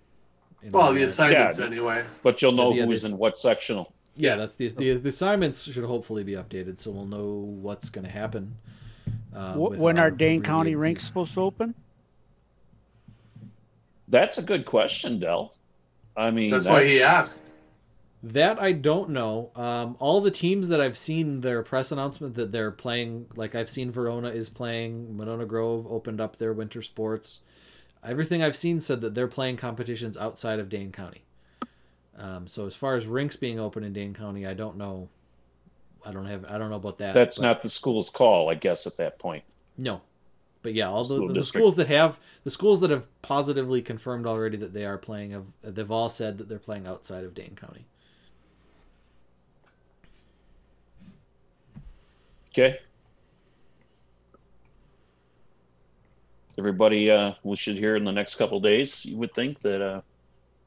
and Well, all the assignments Yeah. anyway. But you'll know Yeah, who's they- in what sectional. Yeah, that's the, the the assignments should hopefully be updated, so we'll know what's going to happen. Uh, when our are Dane County rinks supposed to open? That's a good question, Del. I mean, That's why he asked. That I don't know. Um, all the teams that I've seen their press announcement that they're playing, like I've seen Verona is playing, Monona Grove opened up their winter sports. Everything I've seen said that they're playing competitions outside of Dane County. Um, so as far as rinks being open in Dane County, I don't know. I don't have. I don't know about that. That's but- not the school's call, I guess, at that point. No, but yeah, all the, School the, district. schools that have the schools that have positively confirmed already that they are playing have they've all said that they're playing outside of Dane County. Okay. Everybody, uh, we should hear in the next couple days. You would think that, uh,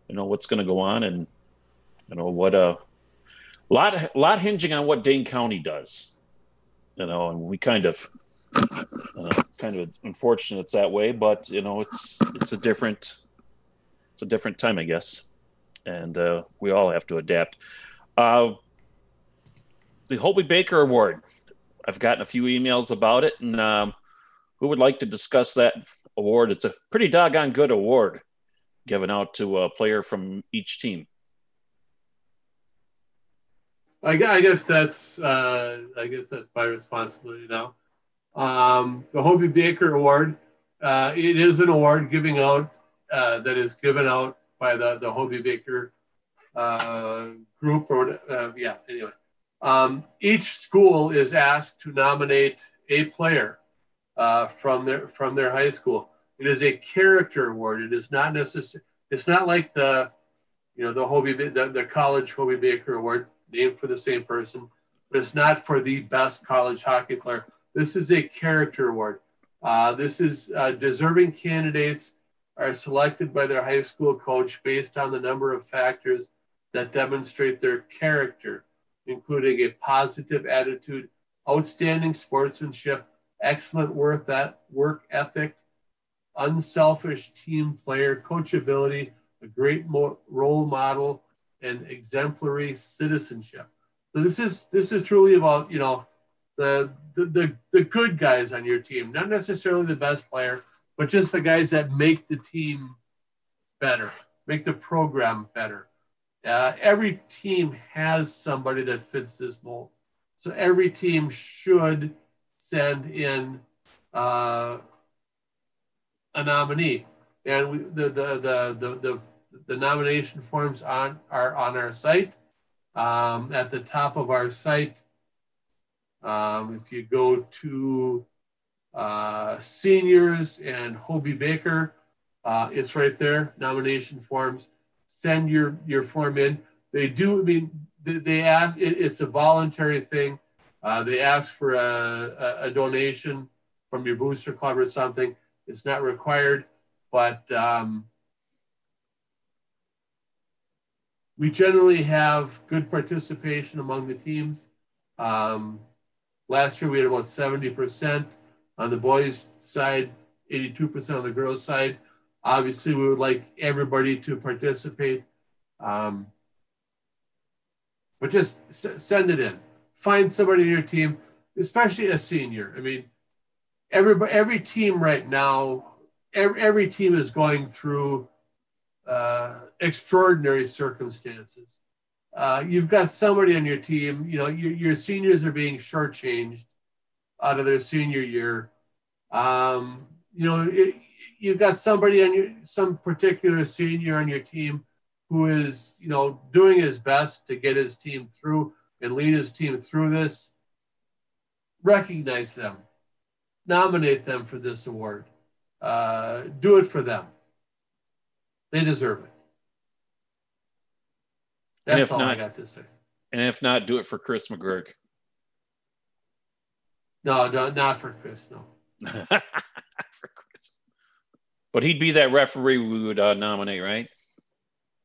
you know, what's going to go on, and you know what, uh, lot, lot hinging on what Dane County does. You know, and we kind of, uh, kind of unfortunate it's that way, but you know, it's it's a different, it's a different time, I guess, and uh, we all have to adapt. Uh, the Hobey Baker Award. I've gotten a few emails about it, and um, who would like to discuss that award? It's a pretty doggone good award given out to a player from each team. I, I guess that's uh, I guess that's my responsibility now. Um, the Hobey Baker Award. Uh, it is an award giving out uh, that is given out by the the Hobey Baker uh, group or uh, yeah. Anyway, um, each school is asked to nominate a player uh, from their from their high school. It is a character award. It is not necessary. It's not like the you know the Hobey the, the college Hobey Baker Award named for the same person, but it's not for the best college hockey player. This is a character award. Uh, this is uh, deserving candidates are selected by their high school coach based on the number of factors that demonstrate their character, including a positive attitude, outstanding sportsmanship, excellent work ethic, unselfish team player, coachability, a great role model, and exemplary citizenship. So this is this is truly about you know the the the, the good guys on your team, not necessarily the best player, but just the guys that make the team better, make the program better. Uh, every team has somebody that fits this mold, so every team should send in uh, a nominee, and we, the, the the the the the nomination forms on are on our site. Um, at the top of our site, um, if you go to uh, seniors and Hobey Baker, uh, it's right there. Nomination forms. Send your your form in. They do. I mean, they, they ask. It, it's a voluntary thing. Uh, they ask for a, a, donation from your booster club or something. It's not required, but um, we generally have good participation among the teams. Um, last year we had about 70% on the boys' side, 82% on the girls' side. Obviously, we would like everybody to participate. Um, but just s- send it in. Find somebody in your team, especially a senior. I mean, every every team right now, every, every team is going through uh, extraordinary circumstances. Uh, you've got somebody on your team. You know, your, your seniors are being shortchanged out of their senior year. Um, you know, it, you've got somebody on your some particular senior on your team who is, you know, doing his best to get his team through and lead his team through this. Recognize them, nominate them for this award, uh, do it for them. They deserve it. And That's if all I got to say. And if not, do it for Chris McGurk. No, no, not for Chris. No. for Chris. But he'd be that referee we would uh, nominate, right?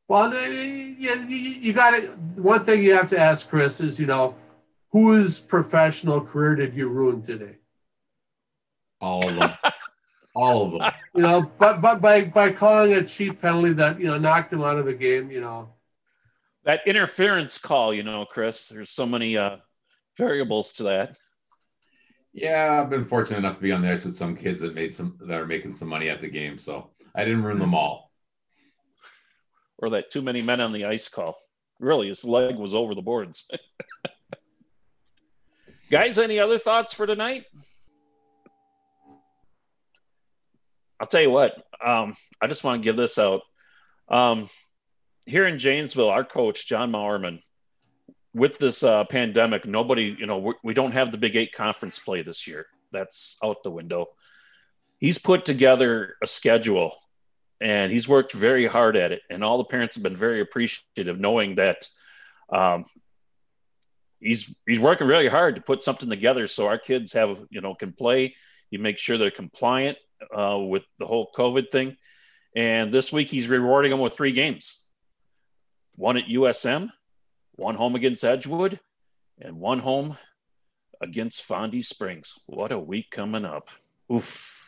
Well, you, you got it. One thing you have to ask Chris is, you know, whose professional career did you ruin today? All of them. All of them. You know, but but by by calling a cheap penalty that you know knocked him out of the game, you know, That interference call, you know, Chris. There's so many uh, variables to that. Yeah, I've been fortunate enough to be on the ice with some kids that made some that are making some money at the game, so I didn't ruin them all. Or that too many men on the ice call. Really, his leg was over the boards. Guys, any other thoughts for tonight? I'll tell you what. Um, I just want to give this out. Um, here in Janesville, our coach John Mauerman, with this uh, pandemic, nobody, you know, we, don't have the Big Eight conference play this year. That's out the window. He's put together a schedule, and he's worked very hard at it. And all the parents have been very appreciative, knowing that um, he's he's working really hard to put something together so our kids have you know can play. He makes sure they're compliant uh, with the whole COVID thing. And this week he's rewarding them with three games: one at USM, one home against Edgewood, and one home against Fondy Springs. What a week coming up! Oof.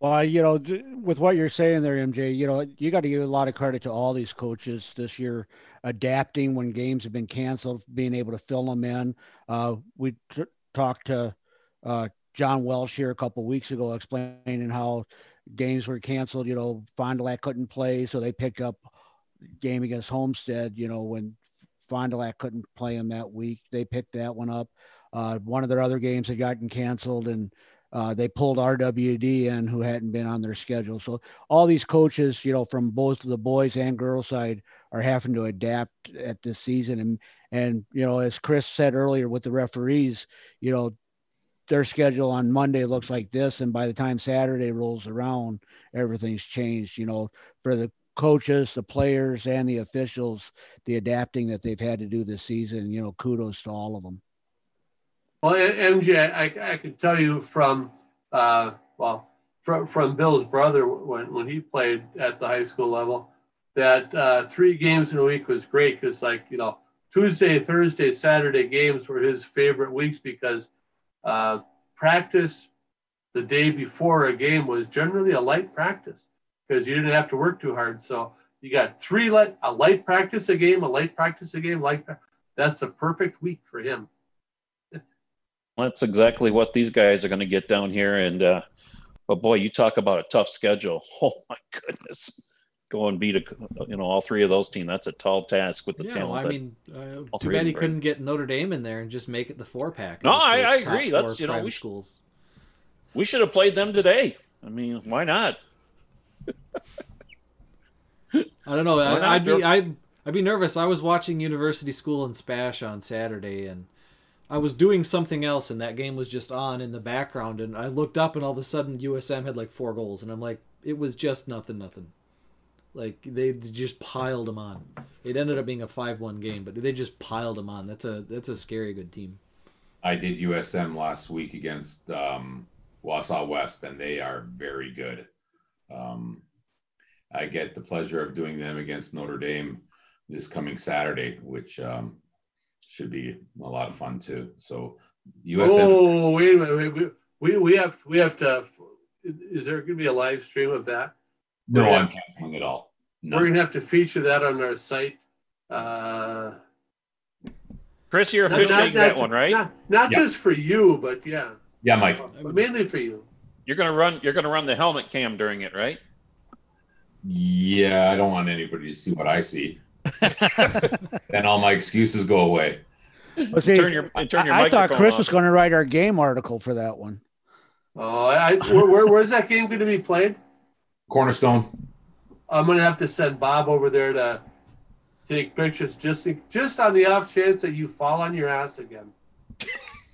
Well, you know, with what you're saying there, MJ, you know, you got to give a lot of credit to all these coaches this year, adapting when games have been canceled, being able to fill them in. Uh, we t- talked to uh, John Welsh here a couple weeks ago, explaining how games were canceled. You know, Fond du Lac couldn't play, so they picked up game against Homestead. You know, when Fond du Lac couldn't play them that week, they picked that one up. Uh, one of their other games had gotten canceled, and uh, they pulled RWD in who hadn't been on their schedule. So all these coaches, you know, from both the boys and girls side are having to adapt at this season. And, and, you know, as Chris said earlier with the referees, you know, their schedule on Monday looks like this. And by the time Saturday rolls around, everything's changed, you know, for the coaches, the players and the officials, the adapting that they've had to do this season, you know, kudos to all of them. Well, MJ, I, I can tell you from, uh, well, from, from Bill's brother when, when he played at the high school level, that uh, three games in a week was great because, like, you know, Tuesday, Thursday, Saturday games were his favorite weeks because uh, practice the day before a game was generally a light practice because you didn't have to work too hard. So you got three light, a light practice a game, a light practice a game, like that's the perfect week for him. That's exactly what these guys are going to get down here. And, uh, but boy, you talk about a tough schedule. Oh my goodness. Go and beat a, you know, all three of those teams. That's a tall task with the Yeah, talent. well, I mean, uh, too bad he couldn't get Notre Dame in there and just make it the four pack. No, I- I agree. That's, you know, we private sh- schools. we should have played them today. I mean, why not? I don't know. Why I, I'd be? I'd, I'd be nervous. I was watching University School in Spash on Saturday, and I was doing something else, and that game was just on in the background. And I looked up, and all of a sudden, USM had like four goals, and I'm like, it was just nothing, nothing. Like they just piled them on. It ended up being a five-one game, but they just piled them on. That's a that's a scary good team. I did USM last week against um, Wausau West, and they are very good. Um, I get the pleasure of doing them against Notre Dame this coming Saturday, which um, should be a lot of fun too. So USM, Oh, wait a minute. We, we, we have we have to is there going to be a live stream of that? No, We're I'm gonna- canceling it all. No. We're going to have to feature that on our site. Uh, Chris, you're not- officiating not- that not- one, right? Not, not Yeah. just for you, but yeah, Yeah, Mike. but mainly for you. You're gonna run. You're gonna run the helmet cam during it, right? Yeah, I don't want anybody to see what I see. then all my excuses go away. But see, turn your turn your I, I thought Chris off. was going to write our game article for that one. Oh, I, I, where, where, where's that game going to be played? Cornerstone. I'm going to have to send Bob over there to take pictures just just on the off chance that you fall on your ass again.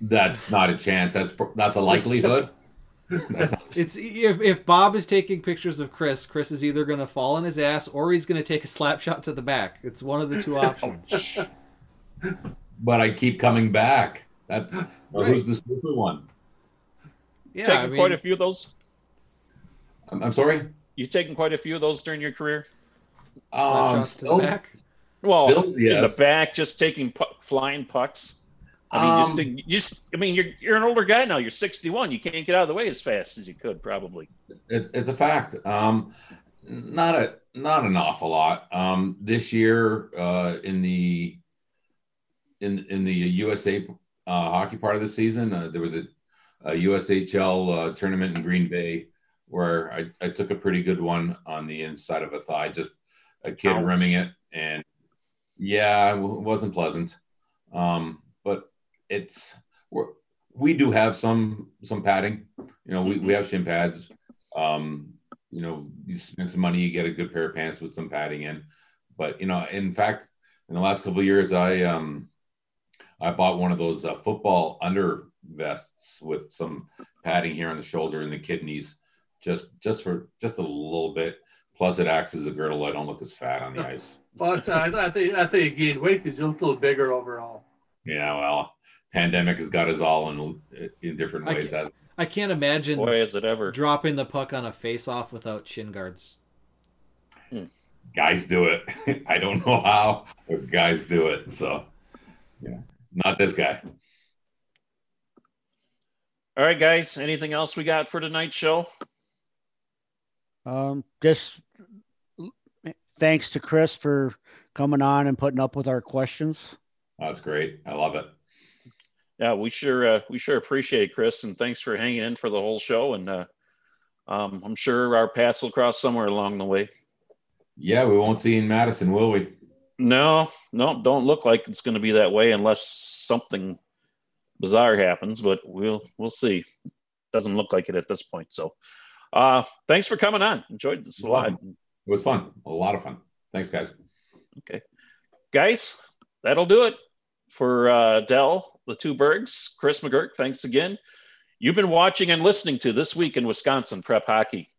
That's not a chance. That's that's a likelihood. That's not- It's if if Bob is taking pictures of Chris, Chris is either going to fall on his ass or he's going to take a slap shot to the back. It's one of the two options. but I keep coming back. That's well, Right. who's the stupid one? Yeah, taking I mean, quite a few of those. I'm, I'm sorry. You've taken quite a few of those during your career. slap Um, shots to the still- back. Well, Bills, in the back, just taking pu- flying pucks. I mean, just, Um, to, just I mean, you're you're an older guy now. You're 61. You can't get out of the way as fast as you could, probably. It's it's a fact. Um, not a not an awful lot. Um, this year, uh, in the in in the USA uh, hockey part of the season, uh, there was a, a USHL uh, tournament in Green Bay where I, I took a pretty good one on the inside of a thigh, just a kid Ouch. rimming it, and yeah, it wasn't pleasant. Um, but it's we're, we do have some some padding. You know, we, we have shin pads. Um, you know, you spend some money, you get a good pair of pants with some padding in. But you know, in fact, in the last couple of years, I um, I bought one of those uh, football under vests with some padding here on the shoulder and the kidneys, just just for just a little bit. Plus, it acts as a girdle. I don't look as fat on the ice. Well, it's- I, I think I think you gained weight because you look a little bigger overall. Yeah, well, pandemic has got us all in in different I ways. As I can't imagine Boy, is it ever. dropping the puck on a face-off without shin guards. Hmm. guys do it. I don't know how, but guys do it. So, yeah, not this guy. All right, guys. Anything else we got for tonight's show? Um, just thanks to Chris for coming on and putting up with our questions. That's great. I love it. Yeah, we sure uh, we sure appreciate it, Chris, and thanks for hanging in for the whole show. And uh, um, I'm sure our paths will cross somewhere along the way. Yeah, we won't see you in Madison, will we? No, no, don't look like it's going to be that way unless something bizarre happens. But we'll we'll see. Doesn't look like it at this point. So, uh, thanks for coming on. Enjoyed this a lot, It was fun. A lot of fun. Thanks, guys. Okay. Guys. That'll do it for uh, Del, the two Bergs, Chris McGurk. Thanks again. You've been watching and listening to this week in Wisconsin Prep Hockey.